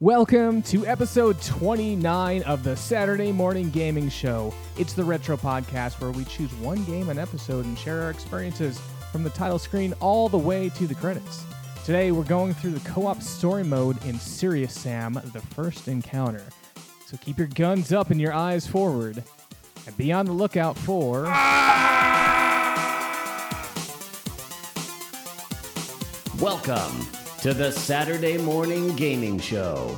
Welcome to episode 29 of the Saturday Morning Gaming Show. It's the Retro Podcast where we choose one game an episode and share our experiences from the title screen all the way to the credits. Today we're going through the co op story mode in Serious Sam The First Encounter. So keep your guns up and your eyes forward and be on the lookout for. Welcome to the Saturday Morning Gaming Show.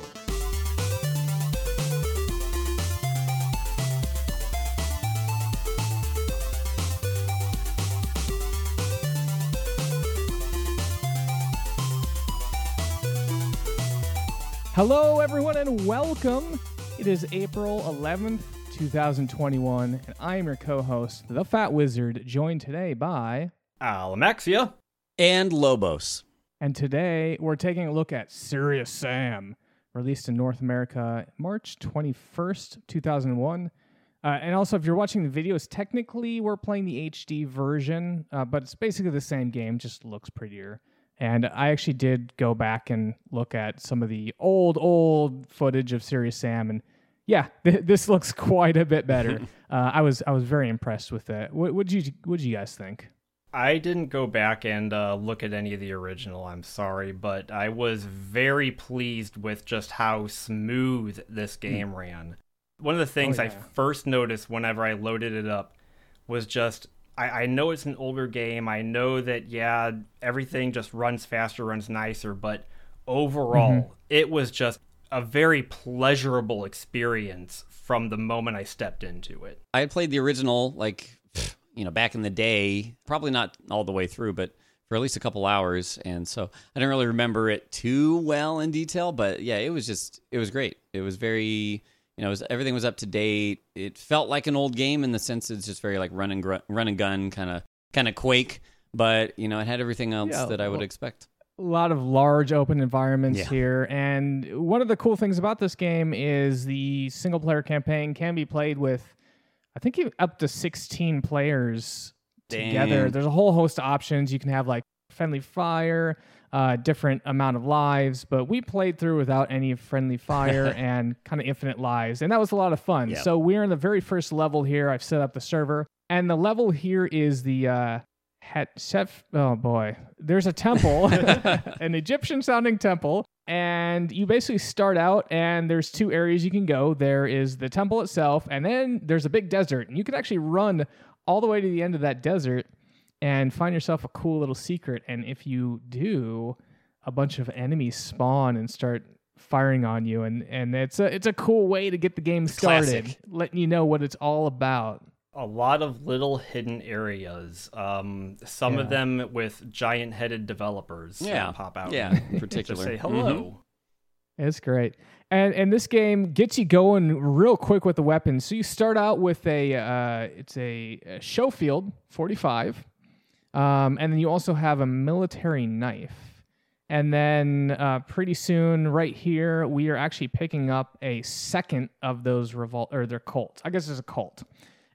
Hello, everyone, and welcome. It is April 11th, 2021, and I am your co host, The Fat Wizard, joined today by. Alamaxia. and Lobos. And today we're taking a look at Serious Sam, released in North America March 21st, 2001. Uh, and also, if you're watching the videos, technically we're playing the HD version, uh, but it's basically the same game, just looks prettier. And I actually did go back and look at some of the old, old footage of Serious Sam, and yeah, th- this looks quite a bit better. uh, I was I was very impressed with it. What would you what you guys think? I didn't go back and uh, look at any of the original, I'm sorry, but I was very pleased with just how smooth this game ran. One of the things I yeah. first noticed whenever I loaded it up was just I, I know it's an older game. I know that, yeah, everything just runs faster, runs nicer, but overall, it was just a very pleasurable experience from the moment I stepped into it. I had played the original, like, pff, you know, back in the day, probably not all the way through, but for at least a couple hours. And so I didn't really remember it too well in detail, but yeah, it was just, it was great. It was very, you know, it was, everything was up to date. It felt like an old game in the sense it's just very like run and, gr- run and gun kind of, kind of quake. But, you know, it had everything else Yeah, that I would well- expect. a lot of large open environments Yeah. here and one of the cool things about this game is the single player campaign can be played with i think you- up to 16 players together there's a whole host of options you can have like friendly fire uh, different amount of lives but we played through without any friendly fire and kind of infinite lives and that was a lot of fun Yeah. so we're in the very first level here i've set up the server and the level here is the uh, Het Chef. Oh boy, there's a temple, an Egyptian sounding temple, and you basically start out and there's two areas you can go. There is the temple itself, and then there's a big desert, and you can actually run all the way to the end of that desert and find yourself a cool little secret. And if you do, a bunch of enemies spawn and start firing on you, and and it's a it's a cool way to get the game started, classic. letting you know what it's all about. A lot of little hidden areas. Um, some of them with giant-headed developers Yeah. pop out. Yeah, in to particular. say Mhm. hello. It's great. And and this game gets you going real quick with the weapons. So you start out with a uh, it's a, a Schofield 45, um, and then you also have a military knife. And then uh, pretty soon, right here, we are actually picking up a second of those revolt or they're Colts. I guess it's a Colt,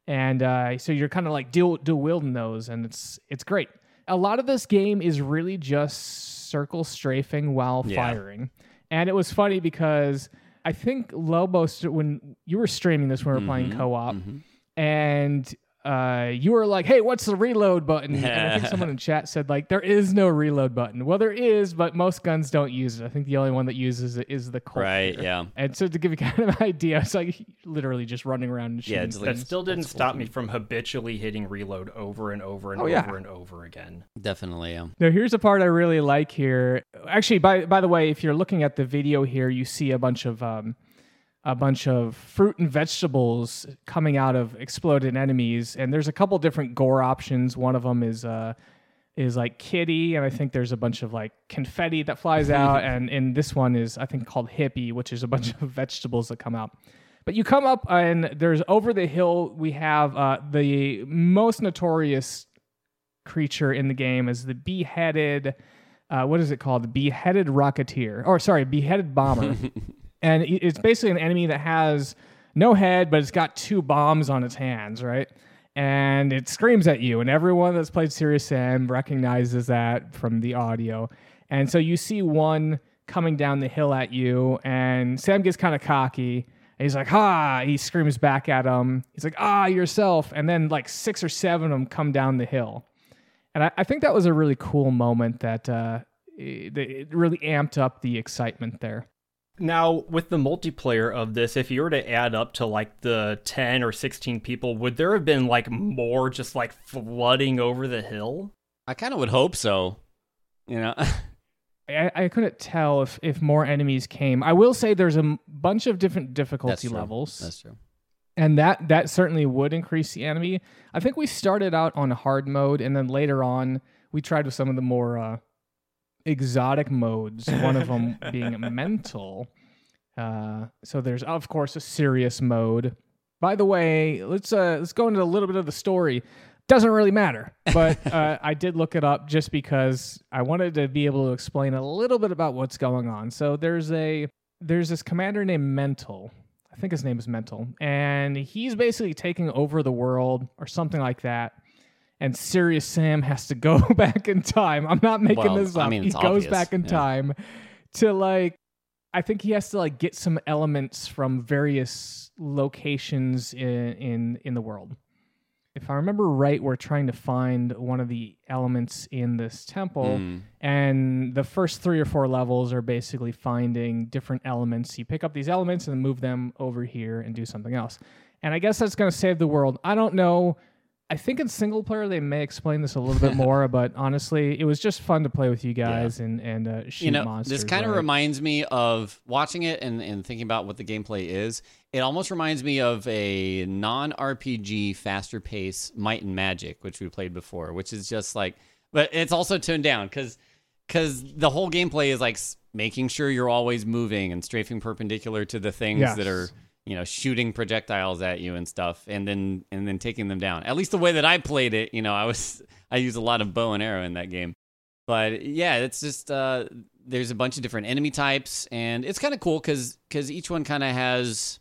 and uh, so you're kind of like dual dual wielding those, and it's it's great. A lot of this game is really just circle strafing while Yeah. firing, and it was funny because I think Lobos when you were streaming this when we were playing Mhm, co-op, mhm. and uh, you were like, "Hey, what's the reload button?" And I think someone in chat said like, "There is no reload button." Well, there is, but most guns don't use it. I think the only one that uses it is the Colt. Right, here. yeah. And so to give you kind of an idea, it's like literally just running around and shooting. Yeah, it's That like- things. still didn't That's cool. stop me from habitually hitting reload over and over and Oh, over yeah. and over again. Definitely, yeah. Now, here's a part I really like here. Actually, by by the way, if you're looking at the video here, you see a bunch of um, a bunch of fruit and vegetables coming out of exploded enemies, and there's a couple different gore options. One of them is uh, is like kitty, and I think there's a bunch of like confetti that flies out, and and this one is I think called hippie, which is a bunch of vegetables that come out. But you come up and there's over the hill we have uh, the most notorious creature in the game is the beheaded uh, what is it called the beheaded rocketeer or sorry beheaded bomber and it's basically an enemy that has no head but it's got two bombs on its hands right and it screams at you and everyone that's played serious sam recognizes that from the audio and so you see one coming down the hill at you, and Sam gets kind of cocky. And he's like, "Ha!" He screams back at him. He's like, "Ah, yourself!" And then like six or seven of them come down the hill, and I, I think that was a really cool moment that uh, it, it really amped up the excitement there. Now, with the multiplayer of this, if you were to add up to like the 10 or 16 people, would there have been like more just like flooding over the hill? I kind of would hope so. You know, I, I couldn't tell if, if more enemies came. I will say there's a m- bunch of different difficulty true. levels, That's true. and that that certainly would increase the enemy. I think we started out on hard mode, and then later on we tried with some of the more uh, exotic modes. One of them being mental. Uh, so there's of course a serious mode. By the way, let's uh, let's go into a little bit of the story. Doesn't really matter, but uh, I did look it up just because I wanted to be able to explain a little bit about what's going on. So there's a there's this commander named Mental. I think his name is Mental, and he's basically taking over the world or something like that. And Serious Sam has to go back in time. I'm not making Well, this I up. mean, he goes obvious, back in yeah. time to like I think he has to like get some elements from various locations in in in the world. If I remember right, we're trying to find one of the elements in this temple, Mm. and the first three or four levels are basically finding different elements. You pick up these elements and then move them over here and do something else. And I guess that's going to save the world. I don't know. I think in single player they may explain this a little bit more, but honestly, it was just fun to play with you guys and and uh, shoot you know, monsters. this kind of right? reminds me of watching it and, and thinking about what the gameplay is. It almost reminds me of a non RPG, faster pace Might and Magic, which we played before, which is just like, but it's also toned down because because the whole gameplay is like making sure you're always moving and strafing perpendicular to the things Yes. that are you know shooting projectiles at you and stuff and then and then taking them down. At least the way that i played it you know i was i used a lot of bow and arrow in that game. But yeah it's just uh there's a bunch of different enemy types and it's kind of cool because because each one kind of has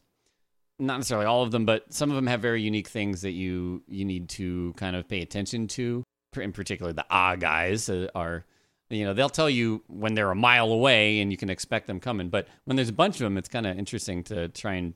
not necessarily all of them but some of them have very unique things that you you need to kind of pay attention to. In particular the ah guys uh, are you know they'll tell you when they're a mile away and you can expect them coming but when there's a bunch of them it's kind of interesting to try and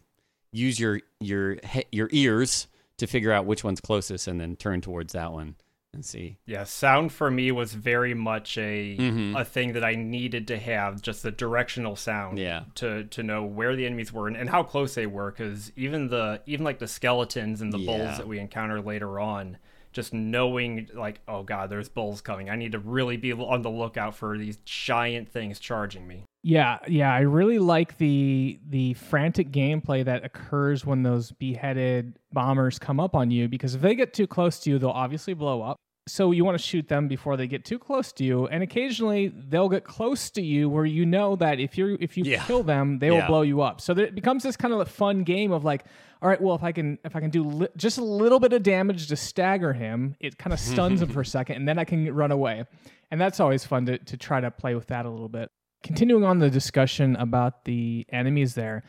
use your your your ears to figure out which one's closest and then turn towards that one and see Yeah, sound for me was very much a Mhm. a thing that I needed to have, just the directional sound. Yeah. To to know where the enemies were and, and how close they were, because even the even like the skeletons and the Yeah. bulls that we encounter later on, just knowing like, oh god, there's bulls coming. I need to really be on the lookout for these giant things charging me. Yeah, yeah, I really like the the frantic gameplay that occurs when those beheaded bombers come up on you because if they get too close to you, they'll obviously blow up. So you want to shoot them before they get too close to you, and occasionally they'll get close to you where you know that if you if you Yeah. kill them, they will blow you up. So it becomes this kind of fun game of like, all right, well if I can if I can do li- just a little bit of damage to stagger him, it kind of stuns him for a second, and then I can run away, and that's always fun to to try to play with that a little bit continuing on the discussion about the enemies there,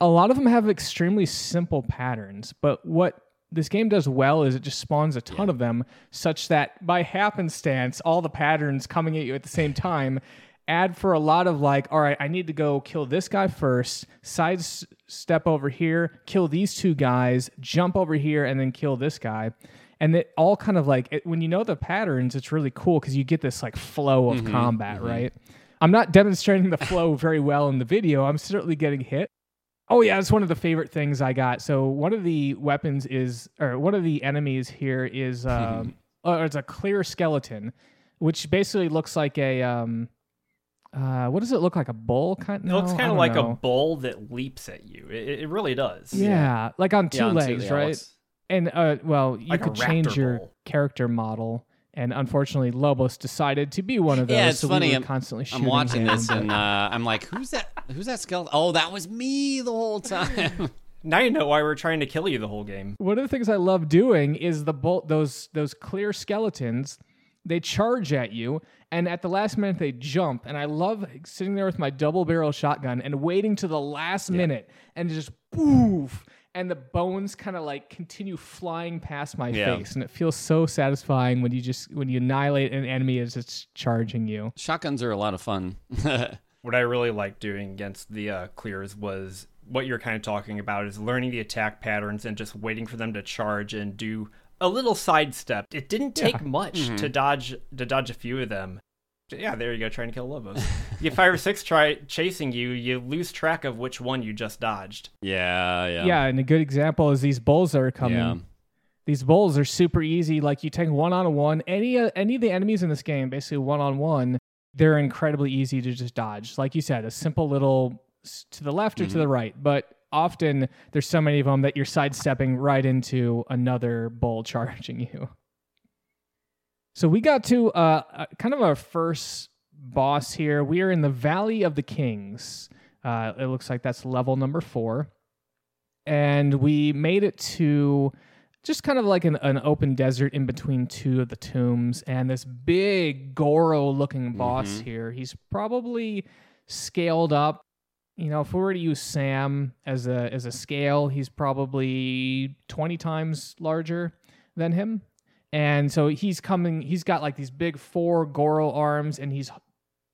a lot of them have extremely simple patterns, but what this game does well is it just spawns a ton of them such that by happenstance all the patterns coming at you at the same time add for a lot of like all right i need to go kill this guy first side step over here kill these two guys jump over here and then kill this guy. And it all kind of like it, when you know the patterns it's really cool because you get this like flow of mm-hmm. combat mm-hmm. right? I'm not demonstrating the flow very well in the video. I'm certainly getting hit oh yeah it's one of the favorite things i got. So one of the weapons is or one of the enemies here is um oh, it's a Kleer skeleton which basically looks like a um uh what does it look like? A bull kind It looks kind of don't like a bull that leaps at you. It, it really does. yeah, like on two Yeah, on two- legs yeah, right? looks- and uh, well, you Like could change your bull. character model, and unfortunately, Lobos decided to be one of those. Yeah, it's so funny. We were I'm, constantly shooting I'm watching him, this and uh, I'm like, who's that? Who's that skeleton? Oh, that was me the whole time. Now you know why we're trying to kill you the whole game. one of the things I love doing is the bolt those those Kleer skeletons. They charge at you, and at the last minute they jump. And I love sitting there with my double barrel shotgun and waiting to the last minute and just poof, and the bones kind of like continue flying past my Yeah. face, and it feels so satisfying when you just when you annihilate an enemy as it's charging you. Shotguns are a lot of fun. What I really liked doing against the uh, Kleers was what you're kind of talking about is learning the attack patterns and just waiting for them to charge and do a little sidestep. It didn't take Yeah. much to dodge to dodge a few of them. Yeah, there you go, trying to kill Lobos. you get five or six try chasing you, you lose track of which one you just dodged. Yeah, yeah. Yeah, and a good example is these bulls that are coming. Yeah. These bulls are super easy. Like you take one on one. Any uh, any of the enemies in this game, basically one on one, they're incredibly easy to just dodge. Like you said, a simple little to the left or to the right. But often there's so many of them that you're sidestepping right into another bull charging you. So we got to uh, uh, kind of our first boss here. We are in the Valley of the Kings. Uh, it looks like that's level number four. And we made it to just kind of like an, an open desert in between two of the tombs. And this big Goro looking boss here, he's probably scaled up. You know, if we were to use Sam as a as a scale, he's probably 20 times larger than him. And so he's coming, he's got like these big four Goro arms and he's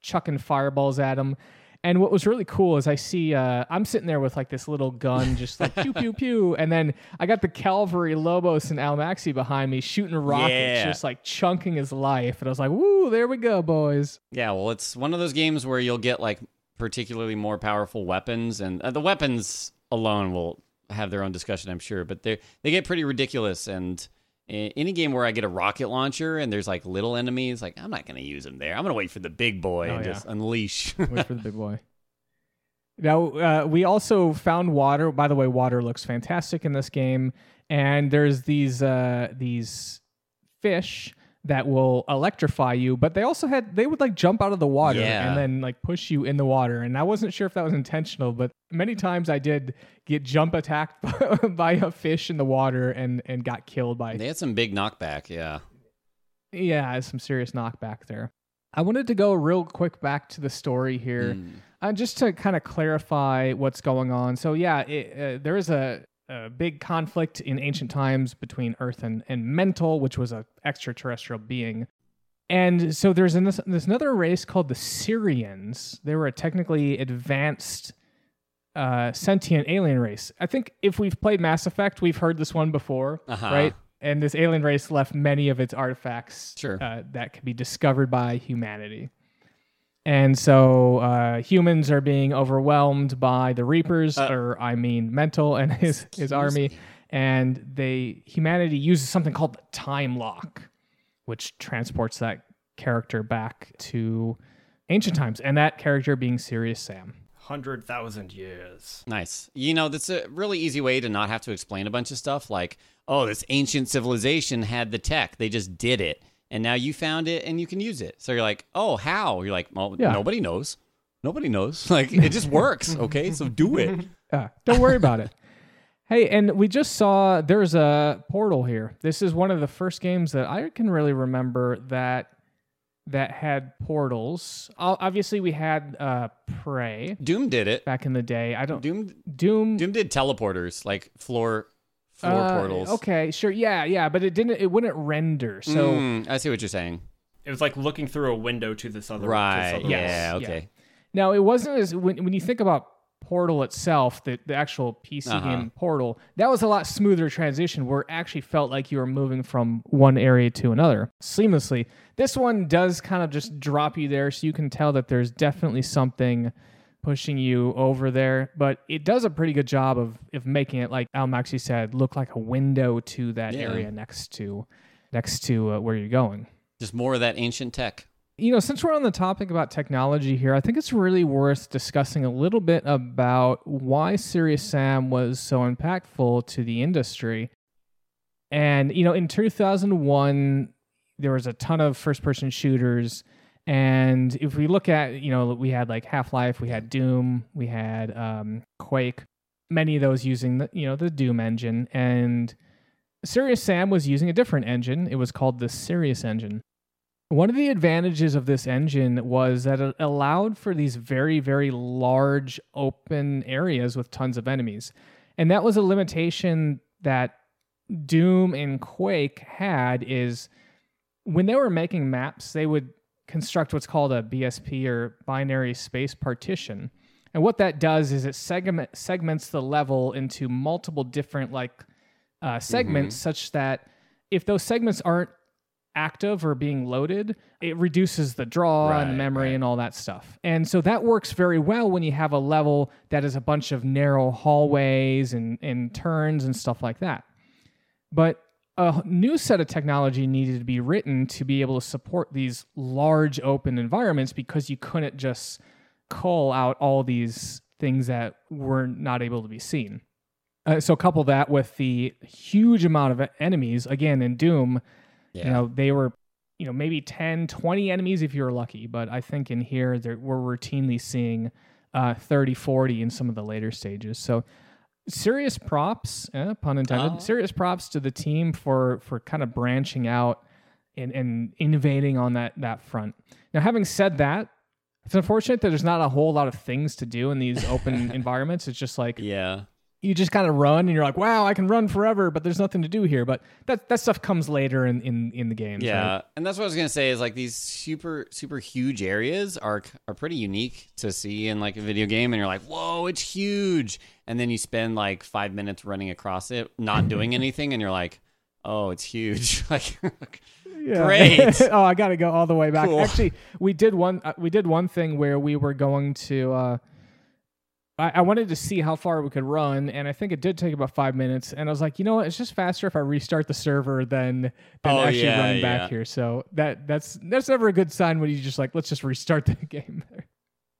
chucking fireballs at him. And what was really cool is I see uh, I'm sitting there with like this little gun, just like pew pew pew, and then I got the Calvary Lobos and Almaxi behind me shooting rockets, Yeah. just like chunking his life. And I was like, "Woo, there we go, boys!" Yeah, well, it's one of those games where you'll get like particularly more powerful weapons, and uh, the weapons alone will have their own discussion, I'm sure. But they they get pretty ridiculous, and any game where I get a rocket launcher and there's like little enemies, like I'm not gonna use them there. I'm gonna wait for the big boy Oh, and yeah. just unleash. Wait for the big boy. Now, uh, we also found water. By the way, water looks fantastic in this game, and there's these uh, these fish that will electrify you, but they also had they would like jump out of the water Yeah. and then like push you in the water. And I wasn't sure if that was intentional, but many times I did get jump attacked by a fish in the water and and got killed by they had some big knockback, yeah. yeah, some serious knockback there. I wanted to go real quick back to the story here, Mm. uh, just to kind of clarify what's going on. So, yeah, it, uh, there is a, a big conflict in ancient times between Earth and, and Mental, which was a extraterrestrial being. And so there's, an, there's another race called the Sirians. They were a technically advanced uh, sentient alien race. I think if we've played Mass Effect, we've heard this one before, Uh-huh. right? And this alien race left many of its artifacts Sure. uh, that could be discovered by humanity. And so uh, humans are being overwhelmed by the Reapers, Uh, or I mean, Mental and his his army, and they humanity uses something called the time lock, which transports that character back to ancient times, and that character being Serious Sam. Hundred thousand years. Nice. You know, that's a really easy way to not have to explain a bunch of stuff like, oh, this ancient civilization had the tech. They just did it. And now you found it and you can use it. So you're like, oh, how? You're like, well, Yeah. nobody knows. Nobody knows. Like, it just works. Okay. So do it. Yeah, don't worry about it. Hey, and we just saw there's a portal here. This is one of the first games that I can really remember that that had portals. Obviously, we had uh, Prey Doom did it. back in the day. I don't Doom Doom. Doom did teleporters, like floor floor uh, portals. Okay, sure, yeah, yeah, but it didn't. It wouldn't render. So Mm, I see what you're saying. It was like looking through a window to this other. to this Right. other Yeah. world. Yes, Okay. Now, it wasn't as when when you think about Portal itself, the, the actual PC Uh-huh. game Portal, that was a lot smoother transition where it actually felt like you were moving from one area to another seamlessly. This one does kind of just drop you there, so you can tell that there's definitely something pushing you over there, but it does a pretty good job of of making it like Al Maxi said, look like a window to that Yeah. area next to next to uh, where you're going Just more of that ancient tech. you know, since we're on the topic about technology here, I think it's really worth discussing a little bit about why Serious Sam was so impactful to the industry. And, you know, in 2001, there was a ton of first person shooters. And if we look at, you know, we had like Half Life, we had Doom, we had um, Quake, many of those using the, you know, the Doom engine. And Serious Sam was using a different engine. It was called the Serious engine. One of the advantages of this engine was that it allowed for these very, very large open areas with tons of enemies. And that was a limitation that Doom and Quake had is when they were making maps, they would construct what's called a BSP or binary space partition. And what that does is it segment segments the level into multiple different like uh, segments, such that if those segments aren't active or being loaded, it reduces the draw and the memory right. and all that stuff. And so that works very well when you have a level that is a bunch of narrow hallways and, and turns and stuff like that. But a new set of technology needed to be written to be able to support these large open environments because you couldn't just cull out all these things that were not able to be seen. Uh, so couple that with the huge amount of enemies again in Doom, Yeah. you know, they were you know maybe 10 20 enemies if you were lucky, but I think in here we're routinely seeing uh, 30 40 in some of the later stages. So serious props, eh, pun intended. Oh. Serious props to the team for for kind of branching out and, and innovating on that that front. Now, having said that, it's unfortunate that there's not a whole lot of things to do in these open environments. It's just like yeah. You just kind of run and you're like, wow, I can run forever, but there's nothing to do here. But that that stuff comes later in in, in the game. Yeah, and that's what I was gonna say. Is like these super super huge areas are are pretty unique to see in like a video game, and you're like, whoa, it's huge, and then you spend like five minutes running across it, not doing anything, and you're like, oh, it's huge. like, Yeah. Great. oh, I got to go all the way back. Cool. Actually, we did one. Uh, we did one thing where we were going to. Uh, I, I wanted to see how far we could run, and I think it did take about five minutes. And I was like, you know what? It's just faster if I restart the server than than Oh, actually yeah, running back yeah. here. So that that's that's never a good sign when you just like let's just restart the game there.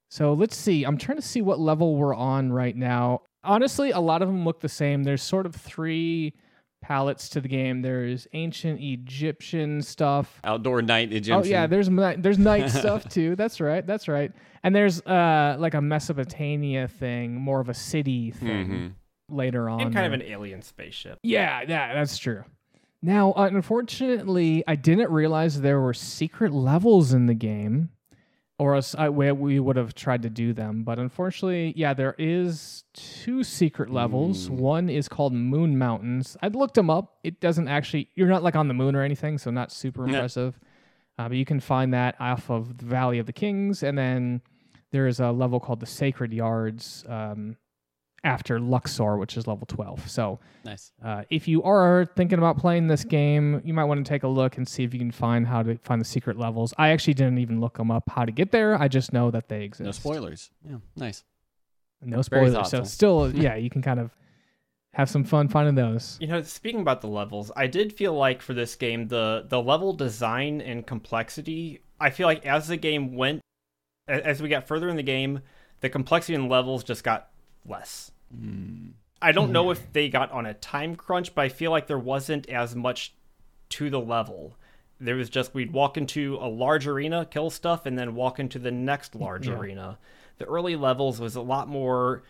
So let's see. I'm trying to see what level we're on right now. Honestly, a lot of them look the same. There's sort of three palettes to the game. There's ancient Egyptian stuff. outdoor night Egyptian. Oh yeah, there's there's night stuff too. That's right. That's right. And there's uh like a Mesopotamia thing, more of a city thing Mhm. later on. and kind of an alien spaceship. Yeah, yeah, that's true. Now, unfortunately, I didn't realize there were secret levels in the game, or else I, we, we would have tried to do them. But unfortunately, yeah, there is two secret levels. Mm. One is called Moon Mountains. I looked them up. It doesn't actually. You're not like on the moon or anything, so not super Yeah. impressive. Uh, but you can find that off of the Valley of the Kings, and then there is a level called the Sacred Yards um, after Luxor, which is level 12. So nice. uh, if you are thinking about playing this game, you might want to take a look and see if you can find how to find the secret levels. I actually didn't even look them up how to get there. I just know that they exist. No spoilers. Yeah, nice. No Very spoilers. So still, yeah, you can kind of have some fun finding those. You know, speaking about the levels, I did feel like for this game the the level design and complexity. I feel like as the game went, as we got further in the game, the complexity and levels just got less. I don't know hmm. if they got on a time crunch, but I feel like there wasn't as much to the level. There was just we'd walk into a large arena, kill stuff, and then walk into the next large Yeah. arena. The early levels was a lot more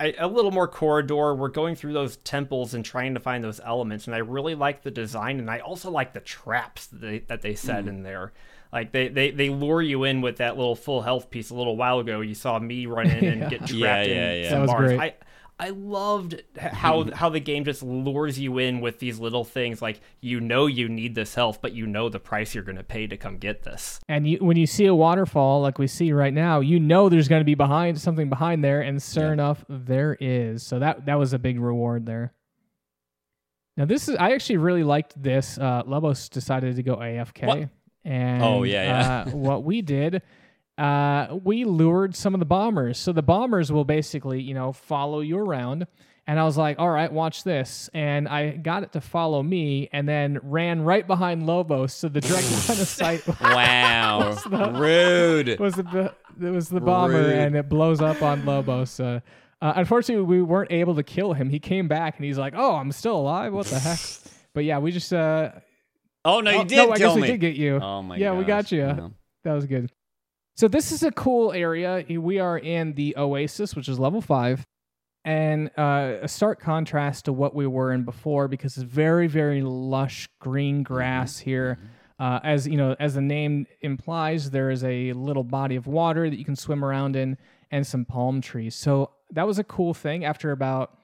a, a little more corridor. We're going through those temples and trying to find those elements, and I really like the design, and I also like the traps that they, that they set hmm. in there. Like they, they they lure you in with that little full health piece. A little while ago, you saw me run in and Yeah. get trapped Yeah, in yeah, yeah. some That was bars. great. I I loved how how the game just lures you in with these little things. Like you know you need this health, but you know the price you're going to pay to come get this. And you, when you see a waterfall like we see right now, you know there's going to be behind something behind there, and sure Yeah. enough, there is. So that that was a big reward there. Now this is I actually really liked this. Uh, Lobos decided to go AFK, What? and Oh, yeah, yeah. uh, what we did, uh, we lured some of the bombers. So the bombers will basically you know follow you around. And I was like, all right, watch this. And I got it to follow me and then ran right behind Lobos. So the direct line of sight Wow. the- Rude. was the it was the bomber Rude. and it blows up on Lobos. Uh, uh, unfortunately, we weren't able to kill him. He came back and he's like, "Oh, I'm still alive. What the heck?" But yeah, we just uh, Oh no, you oh, did no, I kill guess me. we did get you. Oh my god. Yeah, we got you. Yeah. That was good. So this is a cool area. We are in the Oasis, which is level five, and uh, a stark contrast to what we were in before because it's very, very lush green grass here. Uh, as you know, as the name implies, there is a little body of water that you can swim around in, and some palm trees. So that was a cool thing. After about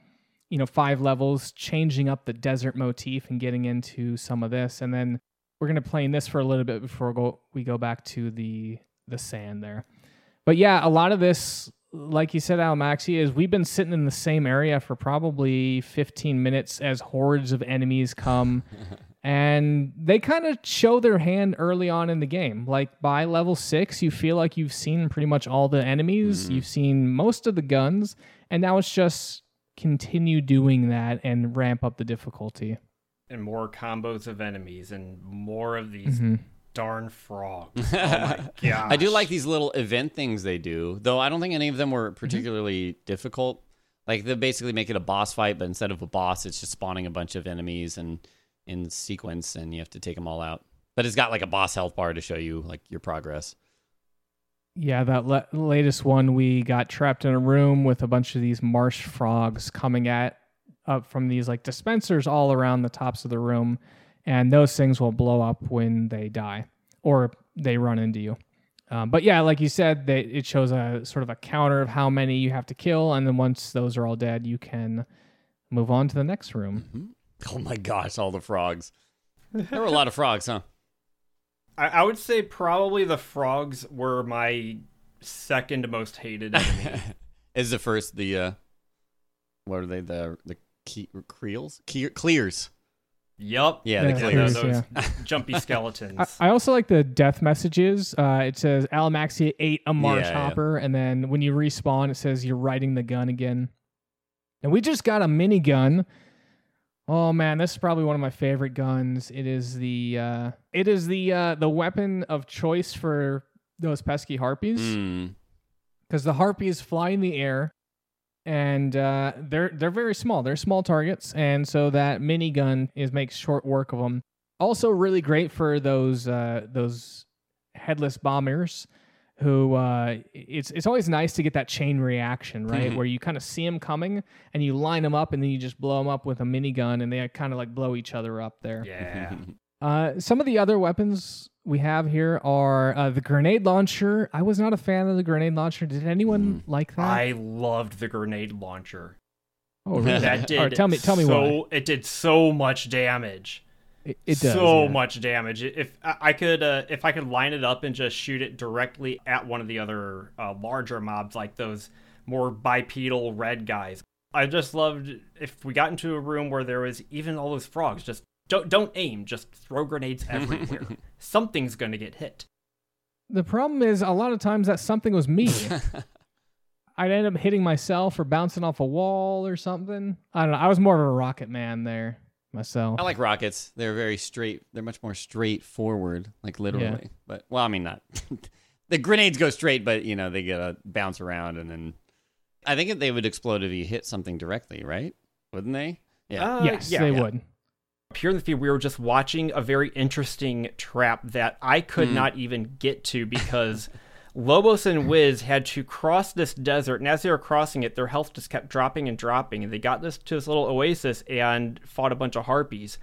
you know five levels, changing up the desert motif and getting into some of this, and then we're gonna play in this for a little bit before we go we go back to the the sand there. But yeah, a lot of this, like you said, Almaxi, is we've been sitting in the same area for probably 15 minutes as hordes of enemies come. and they kind of show their hand early on in the game. Like by level six, you feel like you've seen pretty much all the enemies, you've seen most of the guns, and now it's just continue doing that and ramp up the difficulty. And more combos of enemies and more of these Mm-hmm. Darn frogs. Oh my god. I do like these little event things they do, though I don't think any of them were particularly difficult. Like they basically make it a boss fight, but instead of a boss, it's just spawning a bunch of enemies and in sequence, and you have to take them all out. But it's got like a boss health bar to show you like your progress. Yeah, that la- latest one, we got trapped in a room with a bunch of these marsh frogs coming at up from these like dispensers all around the tops of the room, and those things will blow up when they die or they run into you. Um, but yeah, like you said, they, it shows a sort of a counter of how many you have to kill, and then once those are all dead, you can move on to the next room. Oh my gosh, all the frogs! There were a lot of frogs, huh? I, I would say probably the frogs were my second most hated enemy. Is the first the uh, what are they the the key, creels Ke- Kleers? Yup. Yeah, Yeah, the Yeah, Kleers. those, yeah. jumpy skeletons. I, I also like the death messages. Uh, it says Alamaxia ate a marsh Yeah, yeah. hopper, and then when you respawn, it says you're riding the gun again. And we just got a minigun. Oh man, this is probably one of my favorite guns. It is the uh, it is the uh, the weapon of choice for those pesky harpies Mm. because the harpies fly in the air and uh, they're they're very small. They're small targets, and so that minigun is makes short work of them. Also, really great for those uh, those headless bombers. Who uh, it's it's always nice to get that chain reaction, right? Mhm. Where you kind of see them coming and you line them up, and then you just blow them up with a minigun, and they kind of like blow each other up there. yeah. Uh, some of the other weapons we have here are uh, the grenade launcher. I was not a fan of the grenade launcher. Did anyone like that? I loved the grenade launcher. oh, really? That did All right, tell me, tell me so, why. It did so much damage. It, it does. so yeah. much damage. If I I could, uh, if I could line it up and just shoot it directly at one of the other uh, larger mobs, like those more bipedal red guys, I just loved if we got into a room where there was even all those frogs. Just don't don't aim. Just throw grenades everywhere. Something's gonna get hit. The problem is a lot of times that something was me. I'd end up hitting myself or bouncing off a wall or something. I don't know. I was more of a rocket man there myself. I like rockets. They're very straight. They're much more straightforward, like literally. But well, I mean, not the grenades go straight, but you know they gotta bounce around, and then I think they would explode if you hit something directly, right? Wouldn't they? Yeah. Uh, yes, yeah, they yeah. would. Here in the field, we were just watching a very interesting trap that I could Hmm. not even get to because Lobos and Wiz had to cross this desert, and as they were crossing it, their health just kept dropping and dropping, and they got this to this little oasis and fought a bunch of harpies.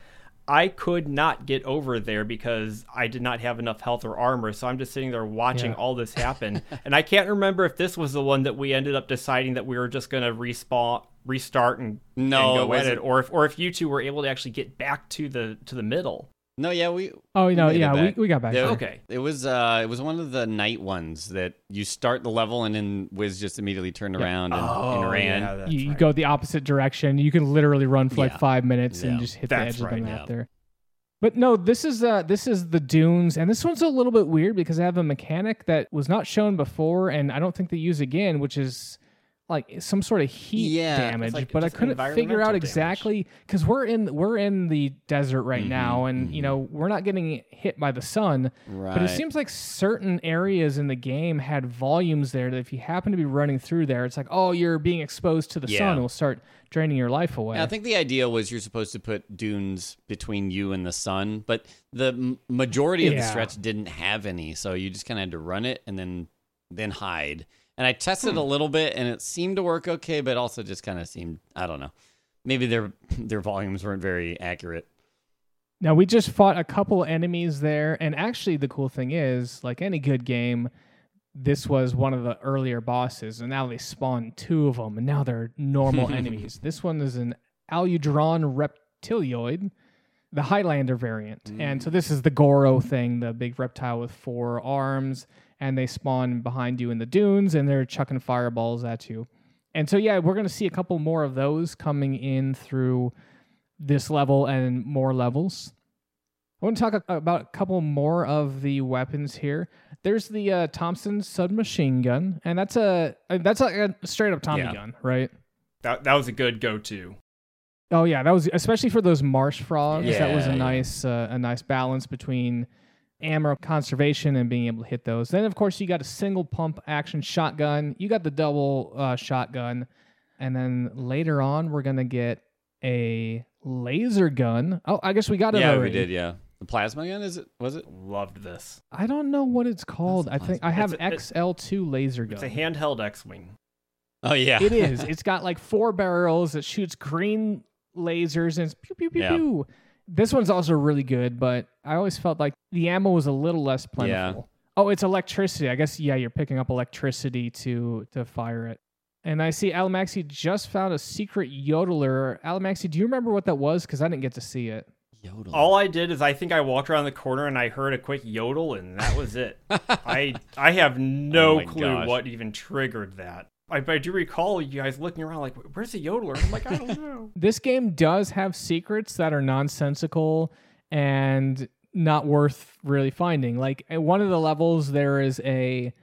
I could not get over there because I did not have enough health or armor, so I'm just sitting there watching Yeah. all this happen. and I can't remember if this was the one that we ended up deciding that we were just going to respawn, restart, and, No, and go at it, or if or if you two were able to actually get back to the to the middle. No, yeah, we. Oh, you know, made yeah, we, back. we got back. Yeah. Okay. It was uh, it was one of the night ones that you start the level and then Wiz just immediately turned around and, and ran. Oh, yeah, you, you right. go the opposite direction. You can literally run for like Yeah. five minutes and just hit the That's edge of the map yeah. there. But no, this is uh this is the dunes, and this one's a little bit weird because I have a mechanic that was not shown before, and I don't think they use again, which is like some sort of heat Yeah, damage. like but I couldn't figure out damage. exactly because we're in we're in the desert right Mhm, now, and you mhm. know we're not getting hit by the sun. Right. But it seems like certain areas in the game had volumes there that if you happen to be running through there, it's like, oh, you're being exposed to the Yeah. sun. It will start draining your life away. Yeah, I think the idea was you're supposed to put dunes between you and the sun, but the majority of the Yeah. stretch didn't have any, so you just kind of had to run it and then then hide. And I Hmm. tested a little bit, and it seemed to work okay, but also just kind of seemed I don't know, maybe their their volumes weren't very accurate. Now we just fought a couple enemies there, and actually the cool thing is, like any good game, this was one of the earlier bosses, and now they spawn two of them, and now they're normal enemies. This one is an Aludran Reptiloid. the Highlander variant. And so this is the Goro thing, the big reptile with four arms, and they spawn behind you in the dunes and they're chucking fireballs at you. And so yeah, we're gonna see a couple more of those coming in through this level and more levels. I want to talk about a couple more of the weapons here. There's the uh, Thompson submachine gun, and that's a that's like a straight up Tommy Yeah. gun, right? That that was a good go-to. Oh yeah, that was especially for those marsh frogs. that was a yeah. nice uh, a nice balance between ammo conservation and being able to hit those. Then of course you got a single pump action shotgun. You got the double uh, shotgun, and then later on we're gonna get a laser gun. Oh, I guess we got it. Yeah, we did. Yeah, the plasma gun is it? Was it? Loved this. I don't know what it's called. I think I have It's a- XL2 laser gun. It's a handheld X-wing. Oh yeah, It is. It's got like four barrels. It shoots green lasers and it's pew pew pew Yeah. pew. This one's also really good, but I always felt like the ammo was a little less plentiful. Oh, it's electricity. I guess yeah, you're picking up electricity to to fire it. And I see Alamaxi just found a secret yodeler. Alamaxi, do you remember what that was? Because I didn't get to see it. Yodel. All I did is I think I walked around the corner and I heard a quick yodel and that was it. I I have no Oh clue gosh. what even triggered that. I, I do recall you guys looking around like, "Where's the yodeler?" I'm like, I don't know. This game does have secrets that are nonsensical and not worth really finding. Like at one of the levels, there is a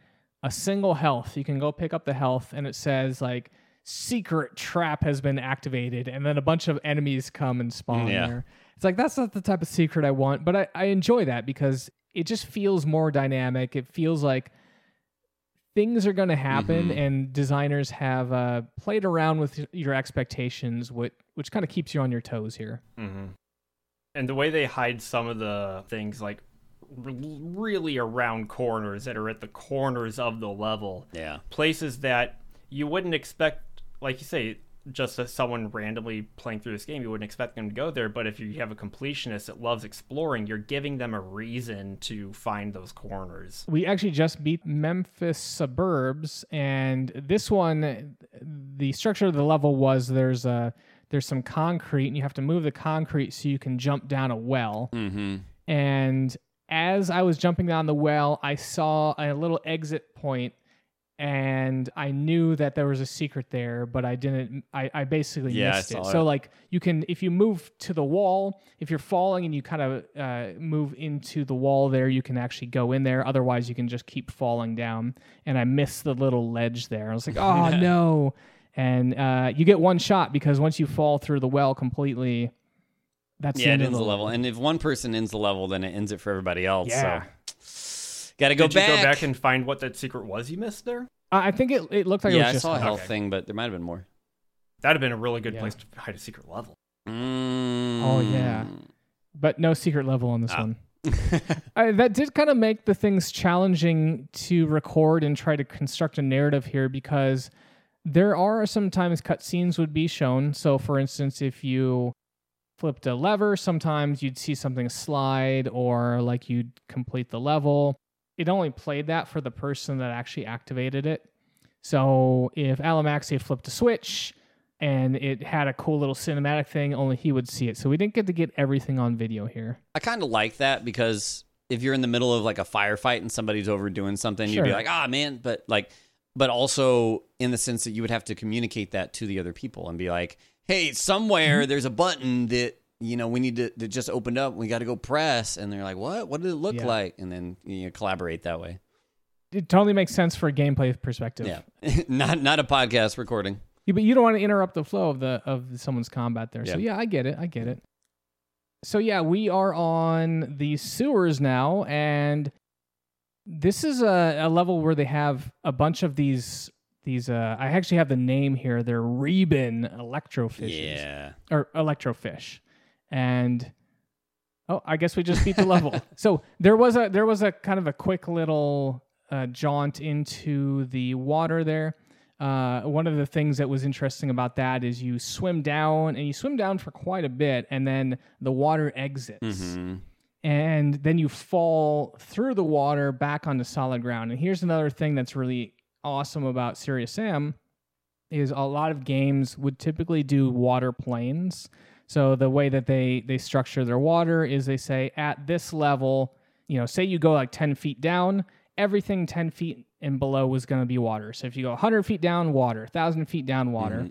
a single health. You can go pick up the health, and it says like secret trap has been activated, and then a bunch of enemies come and mm, spawn Yeah. there. It's like that's not the type of secret I want, but I, I enjoy that because it just feels more dynamic. It feels like things are going to happen, Mhm. and designers have uh, played around with your expectations, which which kind of keeps you on your toes here. hmm And the way they hide some of the things, like r- really around corners that are at the corners of the level, Yeah. places that you wouldn't expect, like you say, just as someone randomly playing through this game, you wouldn't expect them to go there. But if you have a completionist that loves exploring, you're giving them a reason to find those corners. We actually just beat Memphis Suburbs, and this one, the structure of the level was there's a there's some concrete, and you have to move the concrete so you can jump down a well. Mm-hmm. And as I was jumping down the well, I saw a little exit point, and I knew that there was a secret there, but I didn't. I, I basically Yeah, I missed it. So like you can, if you move to the wall, if you're falling and you kind of uh, move into the wall there, you can actually go in there. Otherwise, you can just keep falling down. And I missed the little ledge there. I was like, oh no. And uh, you get one shot because once you fall through the well completely, that's Yeah, the it ends the level, and if one person ends the level, then it ends it for everybody else. Yeah. So, gotta go Did back. you go back and find what that secret was you missed there? I I think it, it looked like it yeah, was I just saw a one. health Okay. thing, but there might have been more. That'd have been a really good Yeah. place to hide a secret level. Mm. Oh, yeah. but no secret level on this Ah. one. I, that did kind of make the things challenging to record and try to construct a narrative here because there are sometimes cutscenes would be shown. So, for instance, if you flipped a lever, sometimes you'd see something slide or like you'd complete the level. It only played that for the person that actually activated it. So, if Alamaxi flipped a switch, and it had a cool little cinematic thing. Only he would see it, so we didn't get to get everything on video here. I kind of like that because if you're in the middle of like a firefight and somebody's overdoing something, you'd be like, ah, man. But like, but also in the sense that you would have to communicate that to the other people and be like, hey, somewhere Mm-hmm. there's a button that you know we need to that just opened up. We got to go press, and they're like, what? What did it look Yeah. like? And then you know, collaborate that way. It totally makes sense for a gameplay perspective. Yeah, not not a podcast recording. Yeah, but you don't want to interrupt the flow of the of someone's combat there. So Yeah. yeah, I get it. I get it. So yeah, we are on the sewers now, and this is a, a level where they have a bunch of these these. Uh, I actually have the name here. They're Reben electrofishes Yeah, or electrofish, and oh, I guess we just beat the level. So there was a there was a kind of a quick little uh, jaunt into the water there. Uh, one of the things that was interesting about that is you swim down and you swim down for quite a bit, and then the water exits, Mhm. and then you fall through the water back onto solid ground. And here's another thing that's really awesome about Serious Sam is a lot of games would typically do water planes. So the way that they they structure their water is they say at this level, you know, say you go like 10 feet down, everything 10 feet and below was going to be water. So if you go 100 feet down, water, 1,000 feet down, water. Mm-hmm.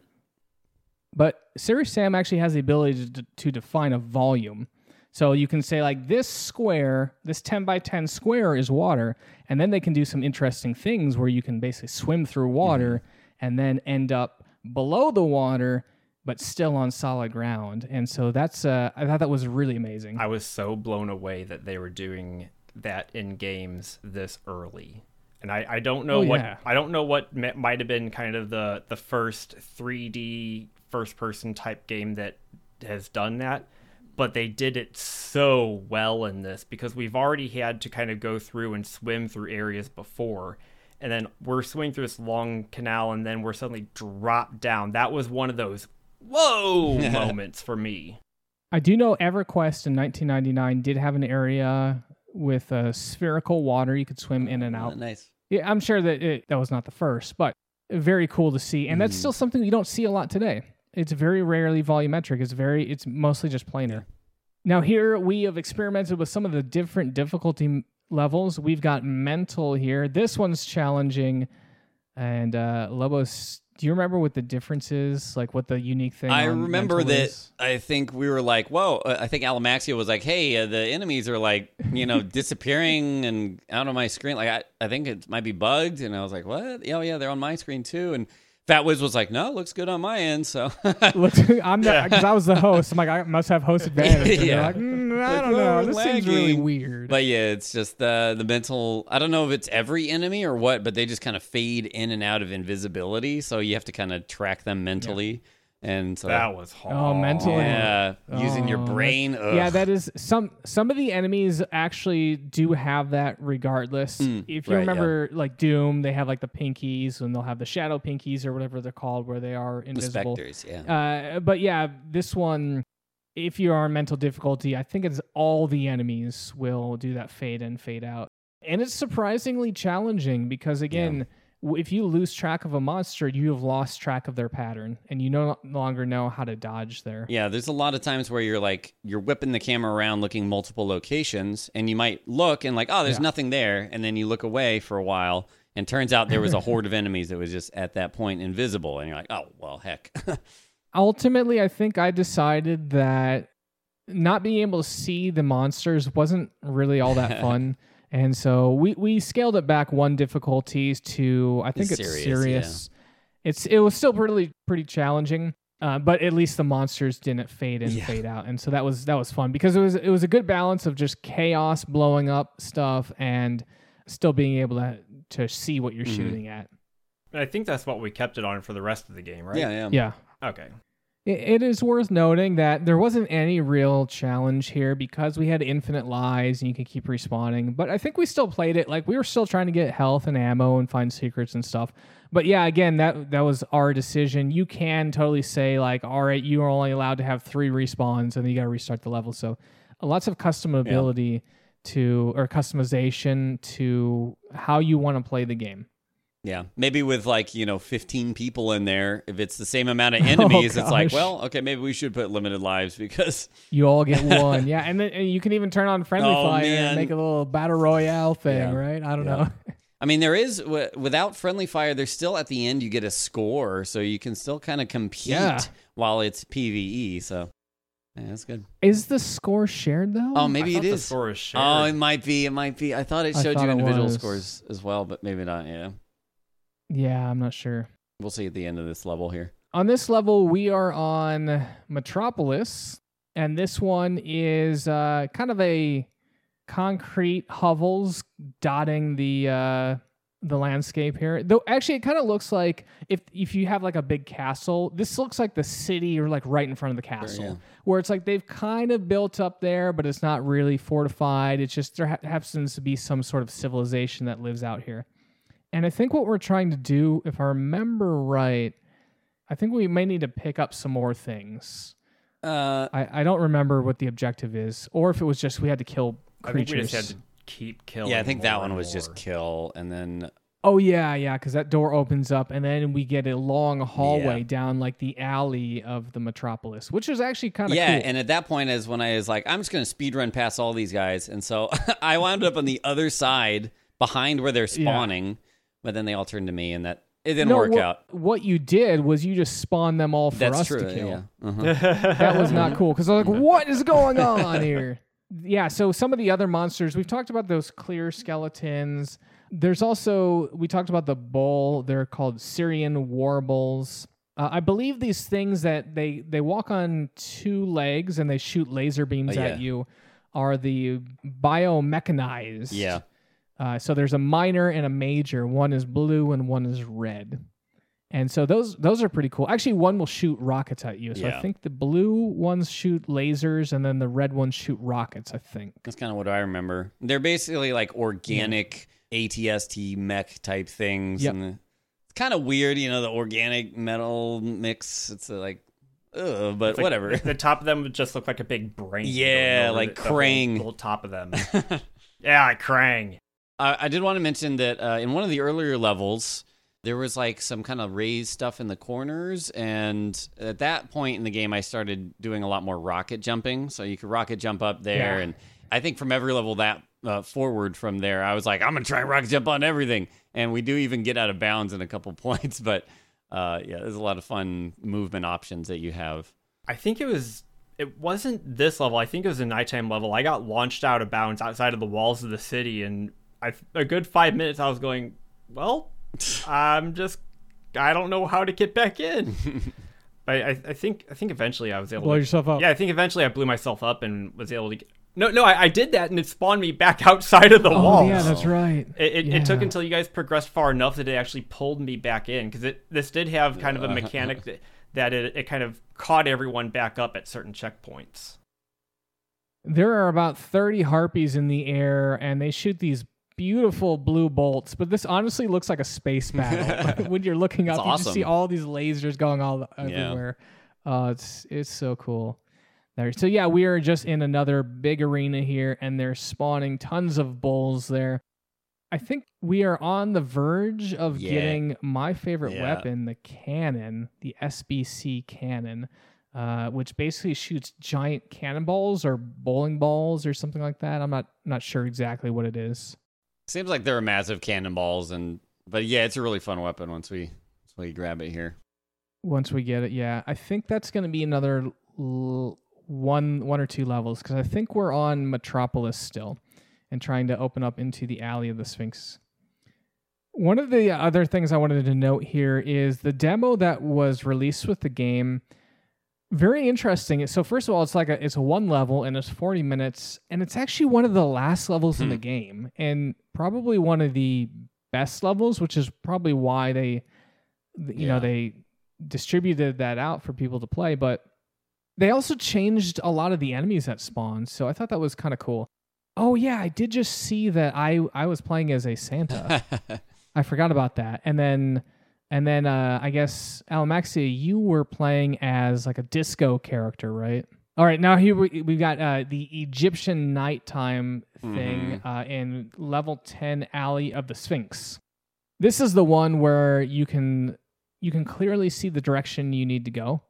But Serious Sam actually has the ability to, to define a volume. So you can say like this square, this 10 by 10 square is water, and then they can do some interesting things where you can basically swim through water mm-hmm. and then end up below the water but still on solid ground. And so that's uh, I thought that was really amazing. I was so blown away that they were doing that in games this early. And I, I don't know Oh, what yeah. I don't know what m- might have been kind of the the first 3D first person type game that has done that, but they did it so well in this because we've already had to kind of go through and swim through areas before. And then we're swimming through this long canal and then we're suddenly dropped down. That was one of those whoa moments for me. I do know EverQuest in 1999 did have an area with uh, spherical water you could swim in and out. nice. Yeah, I'm sure that it, that was not the first, but very cool to see. And that's still something you don't see a lot today. It's very rarely volumetric. It's very it's mostly just planar. Now here we have experimented with some of the different difficulty levels. We've got mental here. This one's challenging. And uh Lobos, do you remember what the difference is? Like what the unique thing I remember that. is? I think we were like, "Whoa!" Uh, I think Alamaxia was like, "Hey, uh, the enemies are like, you know, disappearing and out on my screen. Like, I, I think it might be bugged." And I was like, "What? Yeah, yeah, they're on my screen too." And Fat Wiz was like, "No, it looks good on my end." So I'm not because I was the host. I'm like, I must have host advantage. And Yeah. like, "Mm, I Like, don't "Oh, know. we're This seems really weird. But yeah, it's just the the mental. I don't know if it's every enemy or what, but they just kind of fade in and out of invisibility, so you have to kind of track them mentally. And so, That was hard. Oh, mentally. yeah, using your Oh, brain. yeah, that is some. Some of the enemies actually do have that. Regardless, Mm, if you right, yeah. remember, like Doom, they have like the pinkies, and they'll have the shadow pinkies or whatever they're called, where they are the invisible. specters. Yeah, Uh, but yeah, this one, if you are in mental difficulty, I think it's all the enemies will do that fade in, fade out. And it's surprisingly challenging because, again, w if you lose track of a monster, you have lost track of their pattern and you no longer know how to dodge there. Yeah, there's a lot of times where you're like you're whipping the camera around looking multiple locations and you might look and like, oh, there's Yeah. nothing there, and then you look away for a while and turns out there was a horde of enemies that was just at that point invisible and you're like, oh, well, heck. Ultimately, I think I decided that not being able to see the monsters wasn't really all that fun. And so we, we scaled it back one difficulties to I think It's it's, serious, serious. It's it was still pretty pretty challenging, uh, but at least the monsters didn't fade in, Yeah. fade out, and so that was that was fun because it was it was a good balance of just chaos blowing up stuff and still being able to to see what you're Mhm. shooting at. I think that's what we kept it on for the rest of the game, right? Yeah, yeah. Yeah. Okay. It is worth noting that there wasn't any real challenge here because we had infinite lives and you could keep respawning. But I think we still played it. Like we were still trying to get health and ammo and find secrets and stuff. But yeah, again, that that was our decision. You can totally say like, all right, you are only allowed to have three respawns and then you got to restart the level. So uh, lots of customability to or customization to how you want to play the game. Yeah. Maybe with like, you know, 15 people in there, if it's the same amount of oh, enemies, it's like, well, okay, maybe we should put limited lives because You all get one, yeah, and then and you can even turn on friendly Oh, fire man. and make a little battle royale thing, Yeah. right? I don't Yeah. know. I mean, there is w- without friendly fire. There's still at the end you get a score, so you can still kind of compete Yeah. while it's PVE. So yeah, that's good. Is the score shared though? Oh, maybe I it the score is oh, shared. Oh, it might be. It might be. I thought it showed thought you individual scores as well, but maybe not. Yeah, yeah, I'm not sure. we'll see at the end of this level here. On this level, we are on Metropolis, and this one is uh, kind of a concrete hovels dotting the uh, the landscape here. Though actually, it kind of looks like if if you have like a big castle, this looks like the city or like right in front of the castle, yeah. where it's like they've kind of built up there, but it's not really fortified. It's just there ha- happens to be some sort of civilization that lives out here. And I think what we're trying to do, if I remember right, I think we may need to pick up some more things. Uh, I, I don't remember what the objective is, or if it was just we had to kill I think we just had to keep killing. yeah, I think that one and was just kill, and then Oh yeah, yeah, because that door opens up, and then we get a long hallway Yeah. down like the alley of the Metropolis, which is actually kind of Yeah, cool. and at that point is when I was like, I'm just gonna speed run past all these guys, and so I wound up on the other side behind where they're spawning, but then they all turned to me, and that it didn't no, work what, out. What you did was you just spawned them all for That's us true. to kill. Yeah. Uh-huh. that was not cool because I was like, what is going on here? Yeah, so some of the other monsters, we've talked about those Kleer skeletons. There's also, we talked about the bull. They're called Sirian Werebulls. Uh, I believe these things that they, they walk on two legs and they shoot laser beams Oh, at you are the biomechanized. yeah. Uh, so there's a minor and a major. One is blue and one is red. And so those those are pretty cool. Actually, one will shoot rockets at you. So I think the blue ones shoot lasers, and then the red ones shoot rockets. I think. That's kind of what I remember. They're basically like organic ATST mech type things, Yep. and the- it's kind of weird, you know, the organic metal mix. It's uh, like, ugh, but It's like whatever. The top of them would just look like a big brain. Yeah, going over like the- the whole- Krang. The whole top of them. yeah, Krang. I, I did want to mention that uh, in one of the earlier levels, there was like some kind of raised stuff in the corners, and at that point in the game, I started doing a lot more rocket jumping. So you could rocket jump up there, Yeah. and I think from every level that uh, forward from there, I was like, I'm gonna try and rocket jump on everything, and we do even get out of bounds in a couple points, but uh, yeah, there's a lot of fun movement options that you have. I think it was. It wasn't this level. I think it was a nighttime level. I got launched out of bounds outside of the walls of the city, and I, a good five minutes, I was going, "Well, I'm just. I don't know how to get back in." but I, I think. I think eventually I was able. To blow to, yourself up. Yeah, I think eventually I blew myself up and was able to. Get, no, no, I, I did that, and it spawned me back outside of the Oh walls. yeah, that's right. It, it, it took until you guys progressed far enough that it actually pulled me back in because it this did have kind of a mechanic that, that it, it kind of caught everyone back up at certain checkpoints. There are about 30 harpies in the air, and they shoot these beautiful blue bolts. But this honestly looks like a space battle. when you're looking up, you just see all these lasers going all everywhere. Uh, it's it's so cool. There. So yeah, we are just in another big arena here, and they're spawning tons of bulls there. I think we are on the verge of Yeah. getting my favorite Yeah. weapon, the cannon, the SBC cannon, uh, which basically shoots giant cannonballs or bowling balls or something like that. I'm not not sure exactly what it is. Seems like there are massive cannonballs, and but yeah, it's a really fun weapon once we once we grab it here. Once we get it, yeah, I think that's going to be another l- one one or two levels because I think we're on Metropolis still, and trying to open up into the alley of the Sphinx. One of the other things I wanted to note here is the demo that was released with the game. Very interesting. So first of all, it's like a it's a one level and it's 40 minutes and it's actually one of the last levels in the hmm. game and probably one of the best levels, which is probably why they you know they distributed that out for people to play, but they also changed a lot of the enemies that spawned. So I thought that was kind of cool. Oh yeah, I did just see that I I was playing as a Santa. I forgot about that. And then and then uh I guess Alamaxia, you were playing as like a disco character, right? All right, now here we we got uh the Egyptian nighttime thing uh in level 10 Alley of the Sphinx. This is the one where you can you can clearly see the direction you need to go.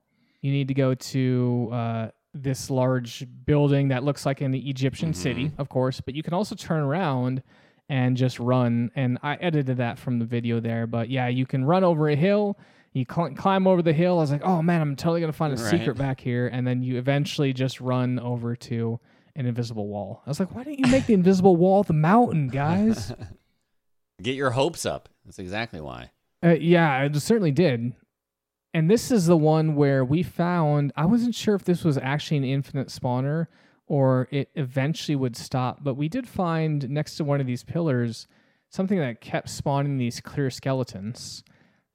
You need to go to uh this large building that looks like an Egyptian city, of course, but you can also turn around and just run. And I edited that from the video there, but yeah, you can run over a hill. You cl- climb over the hill. I was like, oh man, I'm totally gonna find a Right. secret back here. And then you eventually just run over to an invisible wall. I was like, why didn't you make the invisible wall the mountain, guys? Get your hopes up. That's exactly why. Uh, yeah, it certainly did. And this is the one where we found. I wasn't sure if this was actually an infinite spawner or it eventually would stop, but we did find next to one of these pillars something that kept spawning these Kleer skeletons,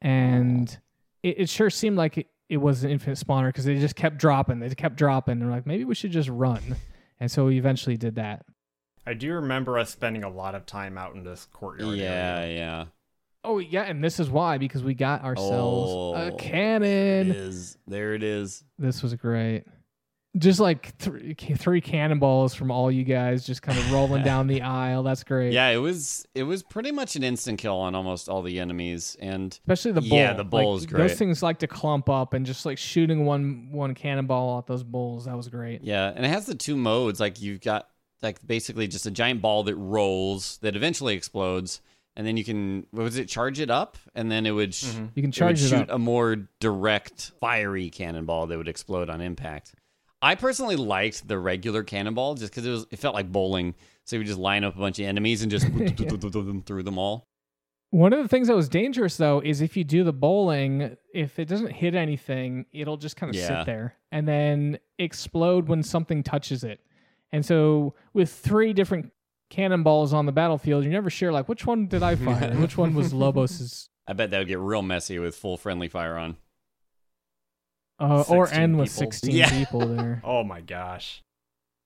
and oh. it, it sure seemed like it, it was an infinite spawner because they just kept dropping. They kept dropping. And we're like, maybe we should just run. And so we eventually did that. I do remember us spending a lot of time out in this courtyard. Yeah, area. yeah. Oh yeah, and this is why because we got ourselves Oh, a cannon. is. There it is. This was great. Just like th- three cannonballs from all you guys just kind of rolling down the aisle. That's great. Yeah, it was it was pretty much an instant kill on almost all the enemies, and Especially the bull. Yeah, the bull Like, is great. Those things like to clump up and just like shooting one one cannonball at those bulls. That was great. yeah, and it has the two modes. Like you've got like basically just a giant ball that rolls that eventually explodes, and then you can what was it charge it up, and then it would sh- mm-hmm. You can it charge it, shoot up. a more direct fiery cannonball that would explode on impact. I personally liked the regular cannonball just because it was it felt like bowling. So you just line up a bunch of enemies and just through them all. One of the things that was dangerous though is if you do the bowling, if it doesn't hit anything, it'll just kind of Yeah. sit there and then explode when something touches it. And so with three different cannonballs on the battlefield, you're never sure like which one did I fire and which one was Lobos's I bet that would get real messy with full friendly fire on. Uh, or 16 end with 16 Yeah. people there. Oh my gosh.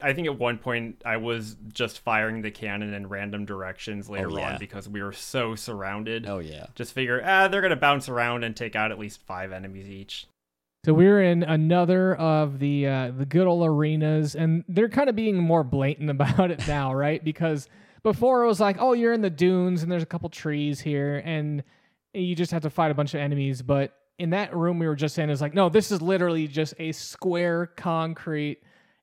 I think at one point I was just firing the cannon in random directions later yeah. on because we were so surrounded. Oh yeah. Just figure, ah, they're gonna bounce around and take out at least five enemies each. So we're in another of the uh, the good old arenas, and they're kind of being more blatant about it now, right? Because before it was like, oh, you're in the dunes, and there's a couple trees here, and you just have to fight a bunch of enemies. But in that room we were just in, is like, no, this is literally just a square concrete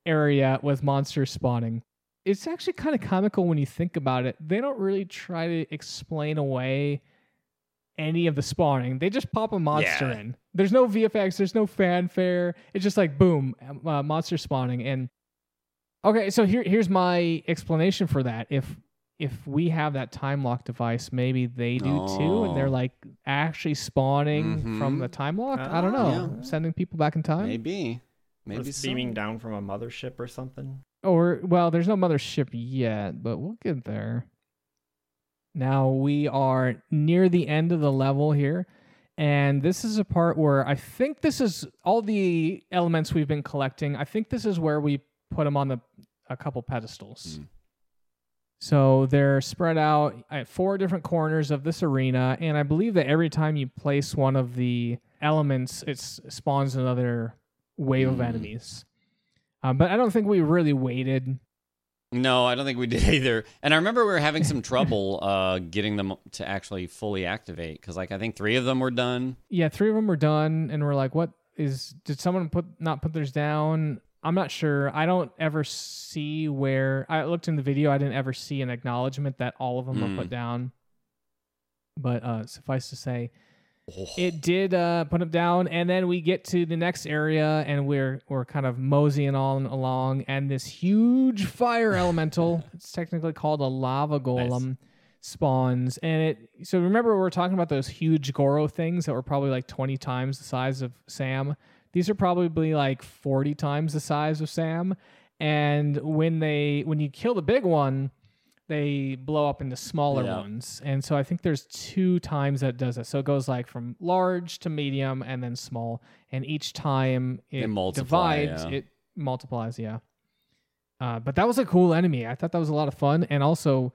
area with monsters spawning. It's actually kind of comical when you think about it. They don't really try to explain away any of the spawning. They just pop a monster Yeah. in. There's no VFX. There's no fanfare. It's just like boom, uh, monster spawning. And okay, so here here's my explanation for that. If if we have that time lock device, maybe they do too, and they're Oh. like actually spawning from Mhm. the time lock. I don't Ah, know, yeah. sending people back in time, Maybe. Maybe Maybe so. beaming down from a mothership or something. or well, there's no mothership yet, but we'll get there. Now we are near the end of the level here. And this is a part where I think this is all the elements we've been collecting. I think this is where we put them on the a couple pedestals. Mm. So they're spread out at four different corners of this arena, and I believe that every time you place one of the elements, it spawns another wave of Mm. enemies. Um, but I don't think we really waited No, I don't think we did either. And I remember we were having some trouble uh, getting them to actually fully activate because, like, I think three of them were done. yeah, three of them were done, and we're like, "What is? Did someone put not put theirs down?" I'm not sure. I don't ever see where I looked in the video. I didn't ever see an acknowledgement that all of them were put Mm. down. But uh, suffice to say, it did uh, put them down, and then we get to the next area, and we're we're kind of moseying on along, and this huge fire elemental, it's technically called a lava golem, spawns, and it. So remember, we were talking about those huge Goro things that were probably like twenty times the size of Sam. These are probably like forty times the size of Sam, and when they when you kill the big one. They blow up into smaller Yeah. ones, and so I think there's two times that it does it. So it goes like from large to medium and then small, and each time it divides, yeah. it multiplies. Yeah. Uh, but that was a cool enemy. I thought that was a lot of fun, and also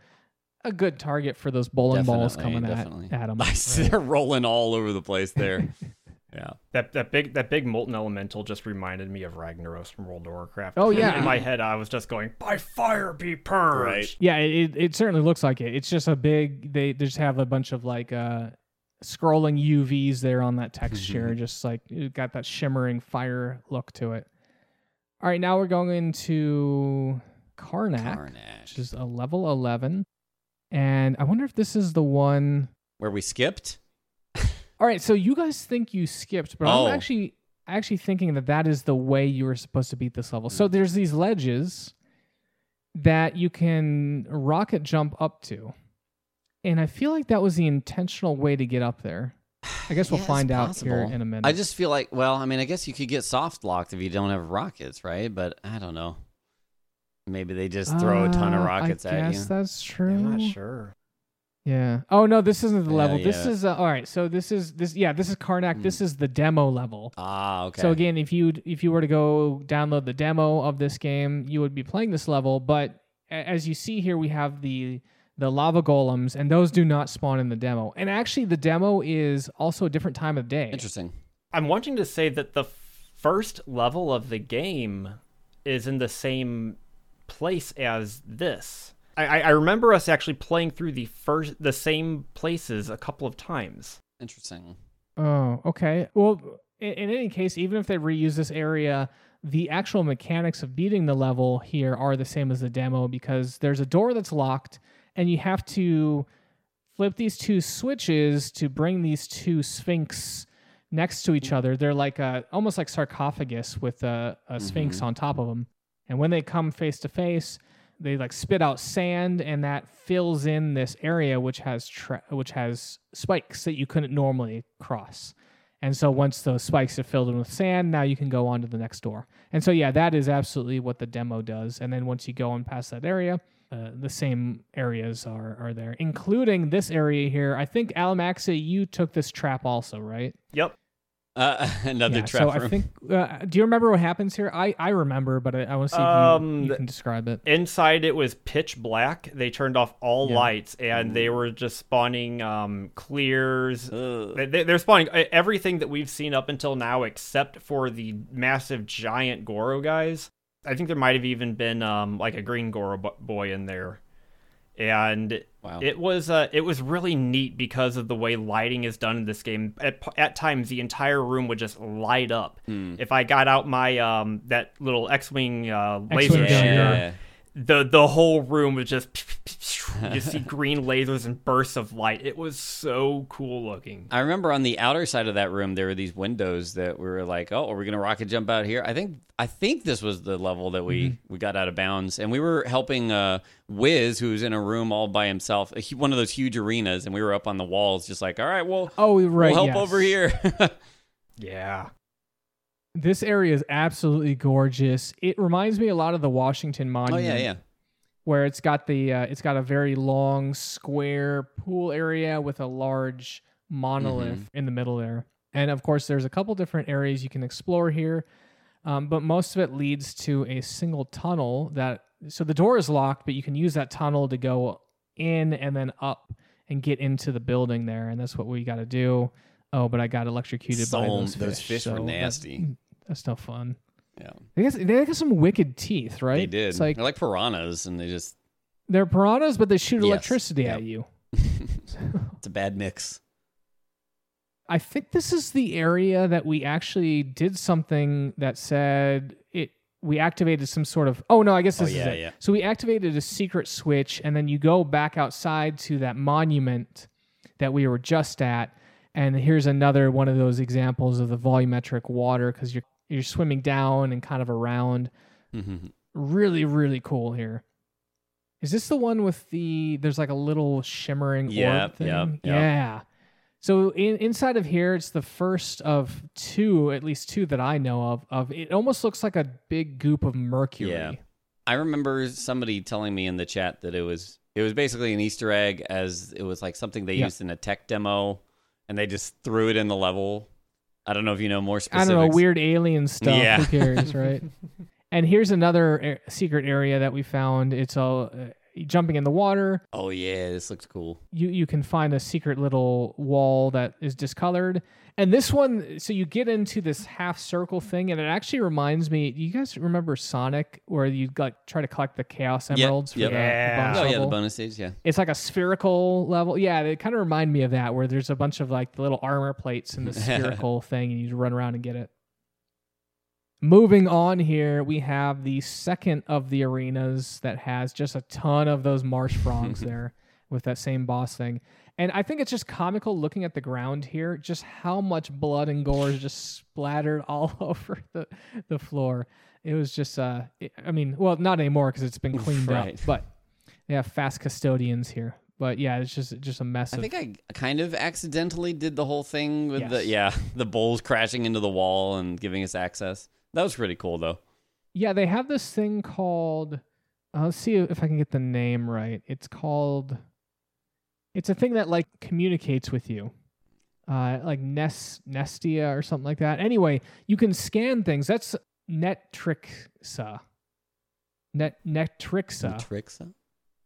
a good target for those bowling balls coming definitely. at, at them. I see they're rolling all over the place there. yeah. That that big that big molten elemental just reminded me of Ragnaros from World of Warcraft. Oh, yeah. In my head, I was just going, "By fire be purged." Right. Yeah, it, it certainly looks like it. It's just a big. They, they just have a bunch of like uh, scrolling UVs there on that texture, just like it got that shimmering fire look to it. All right, now we're going into Karnak, Carnage. which is a level eleven, and I wonder if this is the one. Where we skipped? All right, so you guys think you skipped, but Oh. I'm actually actually thinking that that is the way you were supposed to beat this level. So there's these ledges that you can rocket jump up to, and I feel like that was the intentional way to get up there. I guess we'll Yeah, it's find out here possible. in a minute. I just feel like, well, I mean, I guess you could get soft locked if you don't have rockets, right? But I don't know. Maybe they just throw a ton of Uh, rockets I at guess you. that's true. I'm not sure. Yeah. Oh no, this isn't the Yeah, level. This yeah. is uh, all right. So this is this. Yeah, this is Karnak. This is the demo level. Ah, okay. So again, if you if you were to go download the demo of this game, you would be playing this level. But as you see here, we have the the lava golems, and those do not spawn in the demo. And actually, the demo is also a different time of day. Interesting. I'm wanting to say that the first level of the game is in the same place as this. I, I remember us actually playing through the first the same places a couple of times. Interesting. Oh, okay. Well, in, in any case, even if they reuse this area, the actual mechanics of beating the level here are the same as the demo because there's a door that's locked, and you have to flip these two switches to bring these two sphinx next to each mm-hmm. other. They're like a almost like sarcophagus with a, a sphinx mm-hmm. on top of them. And when they come face to face, they like spit out sand, and that fills in this area which has tra- which has spikes that you couldn't normally cross. And so once those spikes are filled in with sand, now you can go on to the next door. And so yeah, that is absolutely what the demo does. And then once you go on past that area, uh, the same areas are are there, including this area here. I think Alamaxa, you took this trap also, right? Yep. Uh, another yeah, trap so room. I think. Uh, do you remember what happens here? I I remember, but I, I want to see if Um, you, you can describe it. Inside it was pitch black. They turned off all Yeah. lights and they were just spawning um, Kleers. They- they- They're spawning everything that we've seen up until now, except for the massive giant Goro guys. I think there might have even been um, like a green Goro boy in there, and Wow. it was uh, it was really neat because of the way lighting is done in this game. At, at times, the entire room would just light up. If I got out my um, that little X-wing uh, laser X-wing shooter, yeah. The the whole room was just you see green lasers and bursts of light. It was so cool looking. I remember on the outer side of that room there were these windows that we were like, "Oh, are we gonna rocket jump out here?" I think I think this was the level that we Mm-hmm. we got out of bounds, and we were helping uh, Wiz, who was in a room all by himself, a one of those huge arenas, and we were up on the walls, just like, "All right, well, Oh, right. we'll help yes. over here." Yeah. This area is absolutely gorgeous. It reminds me a lot of the Washington Monument. oh yeah, yeah. where it's got the uh, it's got a very long square pool area with a large monolith Mm-hmm. in the middle there. And of course, there's a couple different areas you can explore here, um, but most of it leads to a single tunnel that. So the door is locked, but you can use that tunnel to go in and then up and get into the building there, and that's what we got to do. Oh, but I got electrocuted by those fish. those fish were so that's- nasty. That's no fun. Yeah, They got, they got some wicked teeth, right? they did. It's like They're like piranhas, and they just they're piranhas, but they shoot Yes, electricity yeah. at you. it's a bad mix. I think this is the area that we actually did something that said it. We activated some sort of. Oh no, I guess Oh, this yeah, is it. yeah. So we activated a secret switch, and then you go back outside to that monument that we were just at, and here's another one of those examples of the volumetric water because you're you're swimming down and kind of around. Mhm. Really, really cool here. Is this the one with the? There's like a little shimmering Yep, orb thing. yep, yep. Yeah. So in, inside of here, it's the first of two, at least two that I know of. Of it almost looks like a big goop of mercury. Yeah. I remember somebody telling me in the chat that it was it was basically an Easter egg as it was like something they Yeah. used in a tech demo and they just threw it in the level. I don't know if you know more I don't know, weird alien stuff. Yeah. Who cares, right? and here's another a- secret area that we found. It's all uh, jumping in the water. Oh yeah, this looks cool. you you can find a secret little wall that is discolored and this one so you get into this half circle thing and it actually reminds me you guys remember sonic where you like try to collect the chaos Yep, emeralds for yep. the, the Yeah. bonus Oh yeah, the level? bonus stage, yeah. it's like a spherical level yeah they kind of remind me of that where there's a bunch of like little armor plates in the spherical thing and you run around and get it moving on here we have the second of the arenas that has just a ton of those marsh frogs there with that same boss thing and i think it's just comical looking at the ground here just how much blood and gore is just splattered all over the, the floor it was just uh it- i mean well not anymore because it's been cleaned Right. up but they have fast custodians here but yeah it's just just a mess I of think I kind of accidentally did the whole thing with the yeah, the bowls crashing into the wall and giving us access. That was pretty cool though. Yeah, they have this thing called. Uh, let's see if I can get the name right. It's called. It's a thing that like communicates with you, uh, like Nest Nestia or something like that. Anyway, you can scan things. That's NETRICSA. Net NETRICSA. Tricks. huh?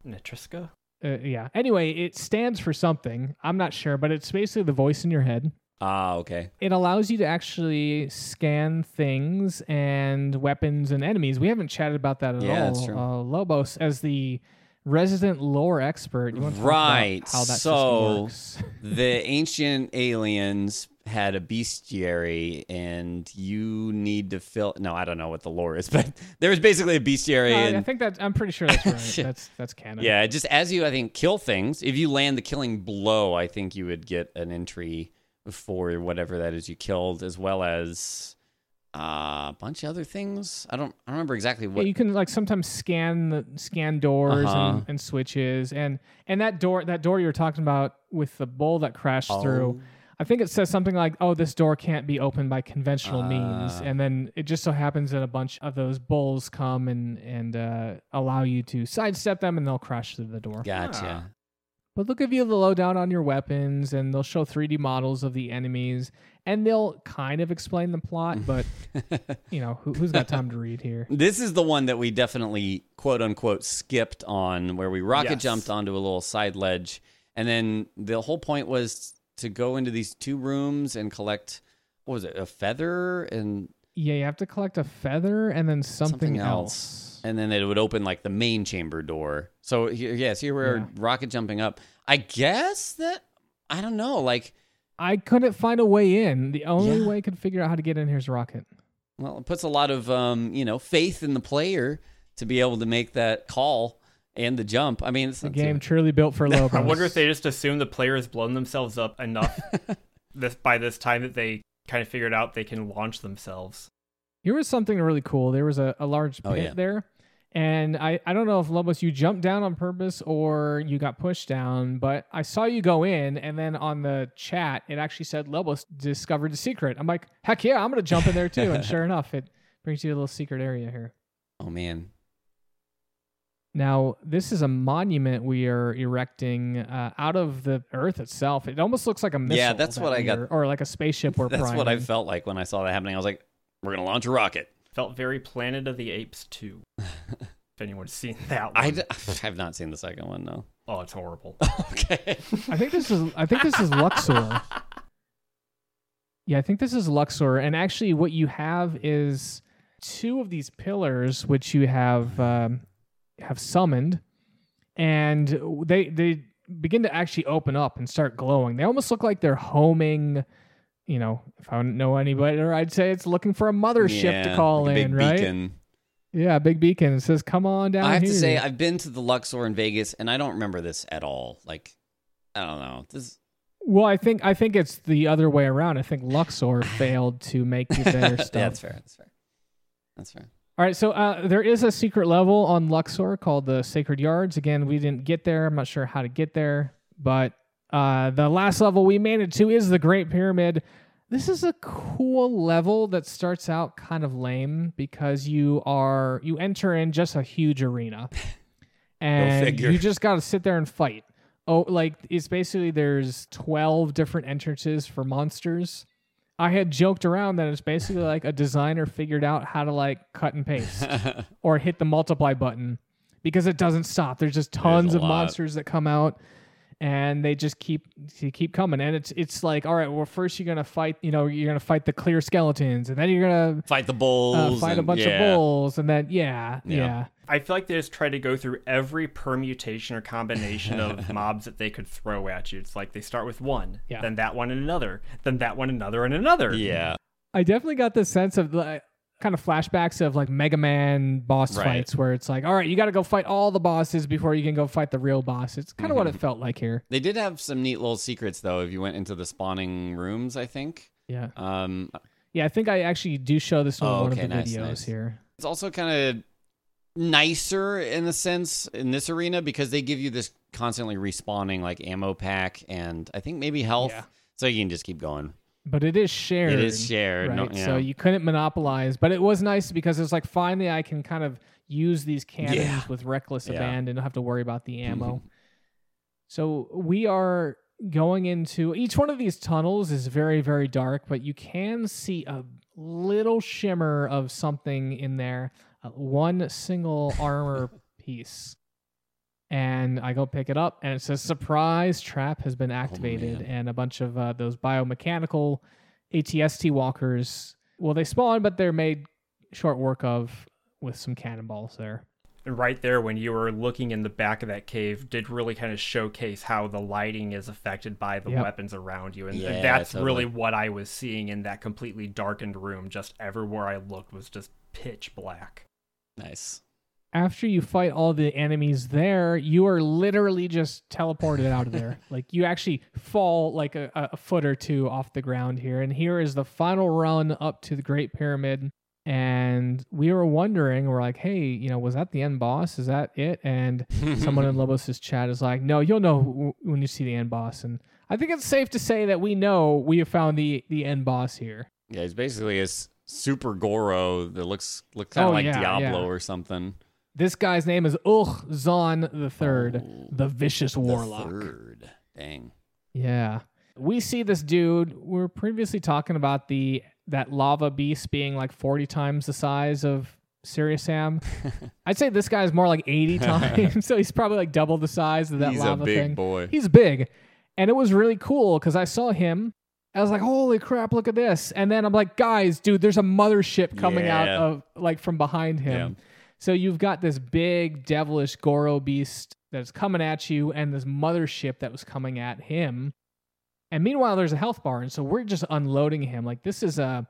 Netriska? Uh, yeah. Anyway, it stands for something. I'm not sure, but it's basically the voice in your head. Ah, okay. it allows you to actually scan things and weapons and enemies. We haven't chatted about that at Yeah, all. that's true. Uh, Lobos, as the resident lore expert, you want to Right, how that so- works? the ancient aliens had a bestiary and you need to fill no i don't know what the lore is but there was basically a bestiary Uh, and I think that I'm pretty sure that's right. that's that's canon. yeah just as you i think kill things if you land the killing blow i think you would get an entry for whatever that is you killed as well as uh, a bunch of other things i don't i don't remember exactly Yeah, what you can like sometimes scan the scan doors Uh-huh. and, and switches and and that door that door you were talking about with the bull that crashed Oh. through. I think it says something like, "Oh, this door can't be opened by conventional means," Ah. and then it just so happens that a bunch of those bulls come and and uh, allow you to sidestep them, and they'll crash through the door. gotcha But they'll give you the lowdown on your weapons, and they'll show 3D models of the enemies, and they'll kind of explain the plot. But you know, who, who's got time to read here? This is the one that we definitely quote unquote skipped on, where we rocket Yes. jumped onto a little side ledge, and then the whole point was to go into these two rooms and collect what was it, a feather and Yeah, you have to collect a feather and then something, something else. else, and then it would open like the main chamber door. So here, yes, here we're Yeah. rocket jumping up. I guess that I don't know, like. I couldn't find a way in. The only Yeah. way I could figure out how to get in here is rocket. Well, it puts a lot of um, you know faith in the player to be able to make that call and the jump. I mean, it's The not game too- truly built for Lobos. I wonder if they just assume the player has blown themselves up enough this by this time that they kind of figured out they can launch themselves. Here was something really cool. There was a, a large pit Oh, yeah. there. And I, I don't know if Lobos, you jumped down on purpose or you got pushed down, but I saw you go in. And then on the chat, it actually said Lobos discovered a secret. I'm like, heck yeah, I'm going to jump in there too. and sure enough, it brings you to a little secret area here. Oh man, Now, this is a monument we are erecting uh, out of the Earth itself. It almost looks like a missile. Yeah, that's that what I got- Or like a spaceship we're that's what I felt like when I saw that happening. I was like, "We're gonna launch a rocket." Felt very Planet of the Apes too. if anyone's seen that one. I d- I've not seen the second one. No. oh, it's horrible. okay. I think this is I think this is Luxor. Yeah, I think this is Luxor. And actually what you have is two of these pillars which you have um, have summoned and they they begin to actually open up and start glowing. They almost look like they're homing you know, if I don't know anybody, better, I'd say it's looking for a mothership Yeah, to call like a in, big right? beacon. Yeah, big beacon. It says, "Come on down." I have to say, I've been to the Luxor in Vegas, and I don't remember this at all. Like, I don't know. This Well, I think I think it's the other way around. I think Luxor failed to make you their stuff. yeah, that's fair. That's fair. That's fair. All right, so uh, there is a secret level on Luxor called the Sacred Yards. Again, we didn't get there. I'm not sure how to get there, but uh, the last level we made it to is the Great Pyramid. This is a cool level that starts out kind of lame because you are you enter in just a huge arena, and you just got to sit there and fight. Oh, like it's basically there's 12 different entrances for monsters. I had joked around that it's basically like a designer figured out how to like cut and paste or hit the multiply button because it doesn't stop. There's just tons a of lot. monsters that come out and they just keep they keep coming and it's it's like all right well first you're gonna fight you know you're gonna fight the Kleer skeletons and then you're gonna Fight the uh, bulls. fight a bunch yeah. of bulls and then yeah Yeah. yeah I feel like they just try to go through every permutation or combination of mobs that they could throw at you. It's like they start with one, Yeah. then that one and another, then that one another and another. Yeah. I definitely got the sense of like kind of flashbacks of like Mega Man boss Right. fights where it's like all right you got to go fight all the bosses before you can go fight the real boss. It's kind of Mm-hmm. what it felt like here. They did have some neat little secrets though. If you went into the spawning rooms, I think. Yeah. Um, Yeah, I think I actually do show this on Oh, one okay, of the nice, videos nice. here. it's also kind of nicer in a sense in this arena because they give you this constantly respawning like ammo pack and I think maybe health, Yeah. so you can just keep going. But it is shared. It is shared, Right. no- yeah. So you couldn't monopolize. But it was nice because it's like finally I can kind of use these cannons Yeah. with reckless Yeah. abandon. Don't have to worry about the ammo. so we are going into each one of these tunnels is very, very dark, but you can see a little shimmer of something in there. Uh, one single armor piece. And I go pick it up, and it says surprise trap has been activated, man. and a bunch of uh, those biomechanical ATST walkers. Well, they spawn, but they're made short work of with some cannonballs there. And right there, when you were looking in the back of that cave, did really kind of showcase how the lighting is affected by the Yep. weapons around you. And Yeah, that's totally. really what I was seeing in that completely darkened room. Just everywhere I looked was just pitch black. Nice. After you fight all the enemies there, you are literally just teleported out of there. Like you actually fall like a, a foot or two off the ground here. And here is the final run up to the Great Pyramid. And we were wondering, we're like, hey, you know, was that the end boss? Is that it? And someone in Lobos' chat is like, no, you'll know when you see the end boss. And I think it's safe to say that we know we have found the the end boss here. Yeah, he's basically a super Goro that looks looks kind of Oh, like yeah, Diablo yeah. or something. This guy's name is Ugh-Zan the Third, Oh, the vicious The warlock. third. Dang. Yeah. We see this dude. We are previously talking about the that lava beast being like 40 times the size of Serious Sam. I'd say this guy's more like 80 times. so he's probably like double the size of that he's a lava big thing. boy. He's big. And it was really cool because I saw him. I was like, holy crap, look at this. And then I'm like, guys, dude, there's a mothership coming out Yeah. of like from behind him. So you've got this big devilish Goro beast that's coming at you and this mothership that was coming at him. And meanwhile, there's a health bar. And so we're just unloading him. Like this is a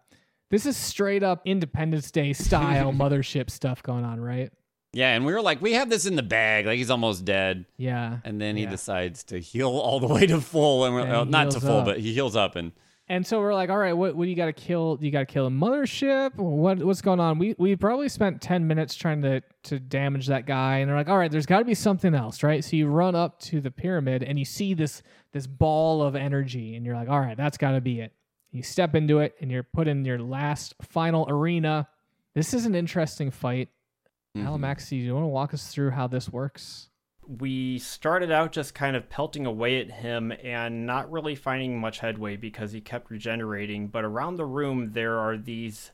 this is straight up Independence Day style mothership stuff going on, right? Yeah, and we were like, we have this in the bag. Like he's almost dead, Yeah. and then he Yeah. decides to heal all the way to full, and we're And uh, well, not to full, up. but he heals up, and And so we're like, all right, what what do you got to kill? Do you got to kill a mothership? What what's going on? We we probably spent ten minutes trying to to damage that guy, and they're like, all right, there's got to be something else, right? So you run up to the pyramid and you see this this ball of energy, and you're like, all right, that's got to be it. You step into it, and you're put in your last final arena. This is an interesting fight. Mhm. Alamaxi, do you want to walk us through how this works? We started out just kind of pelting away at him and not really finding much headway because he kept regenerating. But around the room, there are these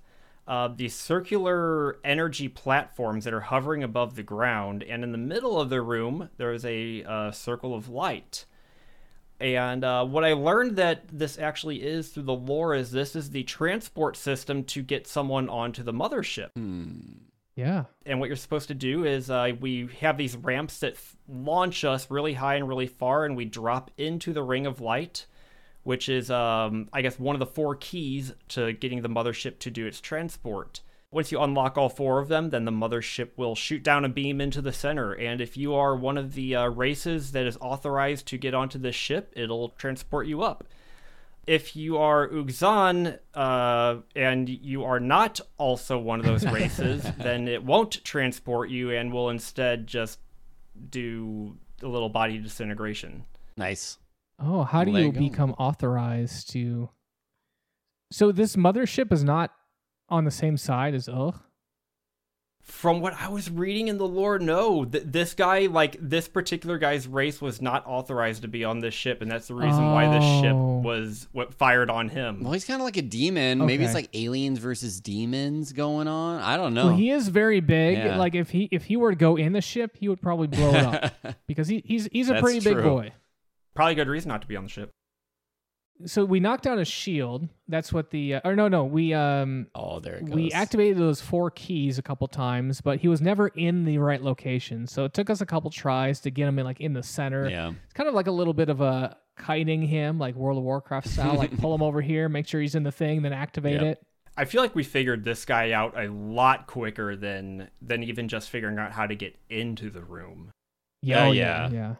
uh, these circular energy platforms that are hovering above the ground, and in the middle of the room, there is a uh, circle of light. And uh, what I learned that this actually is through the lore is this is the transport system to get someone onto the mothership Yeah. and what you're supposed to do is uh, we have these ramps that launch us really high and really far, and we drop into the ring of light, which is, um, I guess, one of the four keys to getting the mothership to do its transport. Once you unlock all four of them, then the mothership will shoot down a beam into the center. And if you are one of the uh, races that is authorized to get onto this ship, it'll transport you up if you are Ugh-Zan uh, and you are not also one of those races, then it won't transport you and will instead just do a little body disintegration. nice. Oh, how do There you you go. become authorized to? So this mothership is not on the same side as Ugh. From what I was reading in the lore, no, th- this guy, like this particular guy's race, was not authorized to be on this ship, and that's the reason why this ship Oh. was what fired on him. Well, he's kind of like a demon. Maybe it's like aliens versus demons going on. I don't know. Well, he is very big. Yeah. Like if he if he were to go in the ship, he would probably blow it up because he, he's he's a That's pretty big boy. Probably good reason not to be on the ship. So we knocked down a shield. That's what the uh, or no no we um oh, there it goes. we activated those four keys a couple times, but he was never in the right location. So it took us a couple tries to get him in like in the center. Yeah. It's kind of like a little bit of a kiting him, like World of Warcraft style, like pull him over here, make sure he's in the thing, then activate Yep. it. I feel like we figured this guy out a lot quicker than than even just figuring out how to get into the room. Yeah, Uh, oh, yeah. yeah, yeah.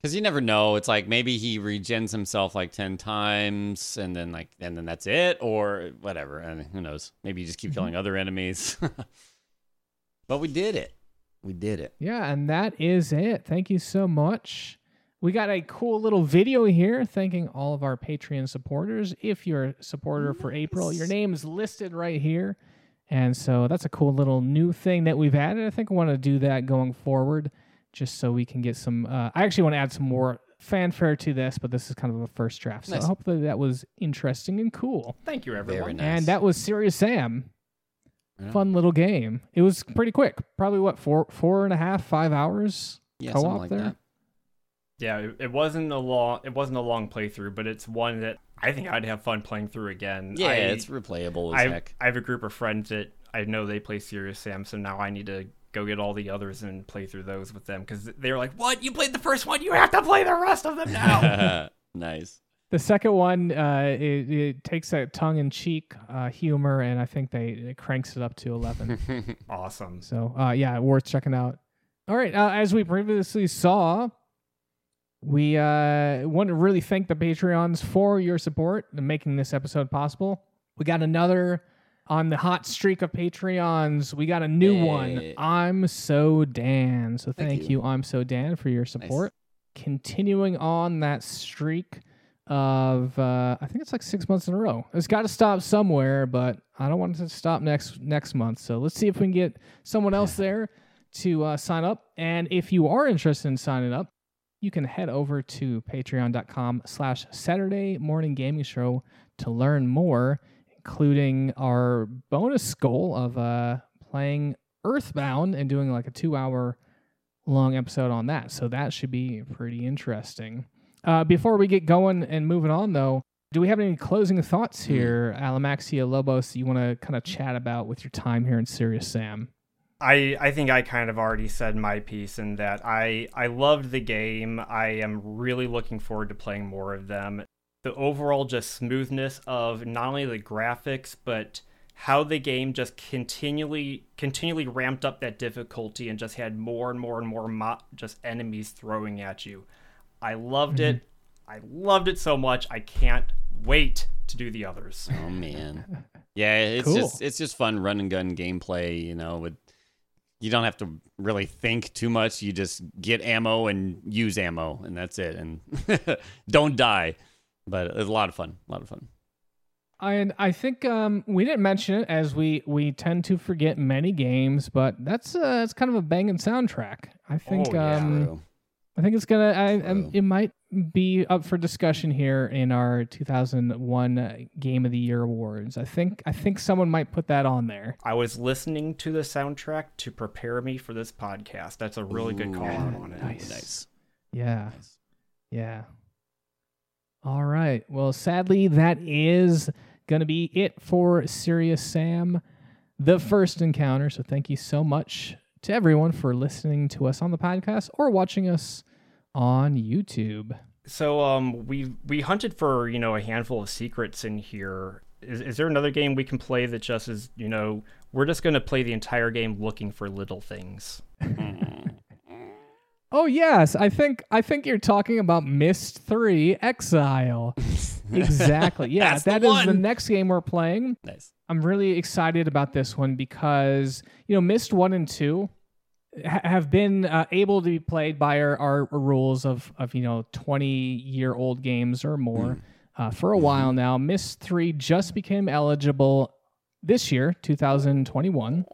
Because you never know. It's like maybe he regens himself like ten times, and then like, and then that's it, or whatever. And who knows? Maybe you just Mm-hmm. keep killing other enemies. but we did it. We did it. Yeah, and that is it. Thank you so much. We got a cool little video here thanking all of our Patreon supporters. If you're a supporter for April, your name is listed right here. And so that's a cool little new thing that we've added. I think I want to do that going forward just so we can get some. Uh, I actually want to add some more fanfare to this, but this is kind of a first draft. So Nice. hopefully that was interesting and cool. Thank you, everyone. Very nice. And that was Serious Sam. Yeah. Fun little game. It was pretty quick. Probably what four four and a half five hours. Yeah, co-op something like there. that. Yeah, it, it wasn't a long it wasn't a long playthrough, but it's one that I think I'd have fun playing through again. Yeah, I, it's replayable as I, heck. I have a group of friends that I know they play Serious Sam, so now I need to go get all the others and play through those with them because they were like, "What? You played the first one? You have to play the rest of them now." nice. The second one, uh, it, it takes that tongue-in-cheek uh, humor, and I think they it cranks it up to eleven. awesome. so, uh, yeah, worth checking out. All right, uh, as we previously saw, we uh, want to really thank the Patreons for your support in making this episode possible. We got another on the hot streak of Patreons. We got a new one. I'm so Dan. So Thank thank, you. you. I'm so Dan for your support. Continuing on that streak of uh, I think it's like six months in a row. It's got to stop somewhere, but I don't want it to stop next next month. So let's see if we can get someone else there to uh, sign up. And if you are interested in signing up, you can head over to patreon.com slash Saturday Morning Gaming Show to learn more, including our bonus goal of uh, playing Earthbound and doing like a two hour long episode on that. So that should be pretty interesting. Uh, before we get going and moving on, though, do we have any closing thoughts here, Alamaxia Lobos, you want to kind of chat about with your time here in Serious Sam? I I think I kind of already said my piece in that I I loved the game. I am really looking forward to playing more of them. The overall just smoothness of not only the graphics but how the game just continually continually ramped up that difficulty and just had more and more and more mo- just enemies throwing at you. I loved it. Mm-hmm. I loved it so much. I can't wait to do the others. Oh man. Yeah, it's Cool. just it's just fun run and gun gameplay, you know, with you don't have to really think too much. You just get ammo and use ammo and that's it. And don't die. But it's a lot of fun. A lot of fun. And I think um, we didn't mention it as we we tend to forget many games, but that's uh, that's kind of a banging soundtrack. I think Oh, yeah. um, I think it's gonna. I, um, True. it might be up for discussion here in our 2001 uh, Game of the Year awards. I think I think someone might put that on there. I was listening to the soundtrack to prepare me for this podcast. That's a really good call out on it. Nice. Nice. Yeah, yeah. All right. Well, sadly, that is gonna be it for Serious Sam, the first encounter. So thank you so much to everyone for listening to us on the podcast or watching us on YouTube. So um we we hunted for, you know, a handful of secrets in here. Is is there another game we can play that just is, you know, we're just going to play the entire game looking for little things. Oh yes, I think I think you're talking about Myst 3 Exile. exactly. Yeah, That's the that is the next game we're playing. Nice. I'm really excited about this one because, you know, Myst 1 and 2 ha- have been uh, able to be played by our, our rules of of, you know, 20 year old games or more uh, for a while now. Myst 3 just became eligible this year, 2021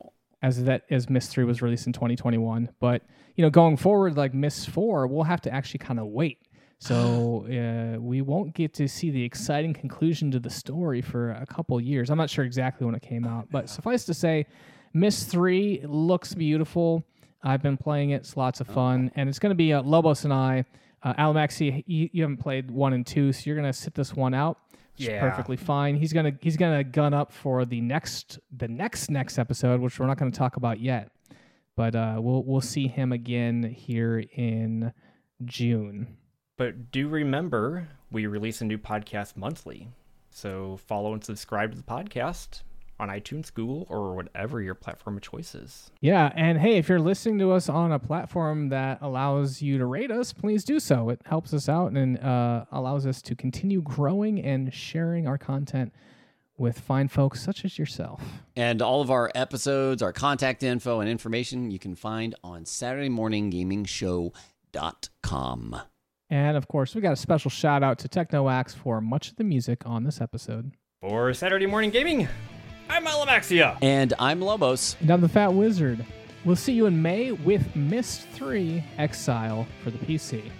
as that as Myst 3 was released in 2021. But you know, going forward, like Myst 4, we'll have to actually kind of wait. So uh, we won't get to see the exciting conclusion to the story for a couple years. I'm not sure exactly when it came out, but suffice to say, Myst 3 looks beautiful. I've been playing it; it's lots of fun, and it's going to be uh, Lobos and I. Uh, Alamaxi, you, you haven't played one and two, so you're going to sit this one out. Yeah. perfectly fine. He's gonna he's gonna gun up for the next the next next episode, which we're not going to talk about yet, but uh, we'll we'll see him again here in June. But do remember, we release a new podcast monthly. So follow and subscribe to the podcast on iTunes, Google, or whatever your platform of choice is. Yeah, and hey, if you're listening to us on a platform that allows you to rate us, please do so. It helps us out and uh, allows us to continue growing and sharing our content with fine folks such as yourself. And all of our episodes, our contact info, and information you can find on SaturdayMorningGamingShow.com. And of course, we got a special shout out to TechnoAxe for much of the music on this episode. For Saturday Morning Gaming, I'm Alamaxia. And I'm Lobos. And I'm the Fat Wizard. We'll see you in May with Myst 3 Exile for the PC.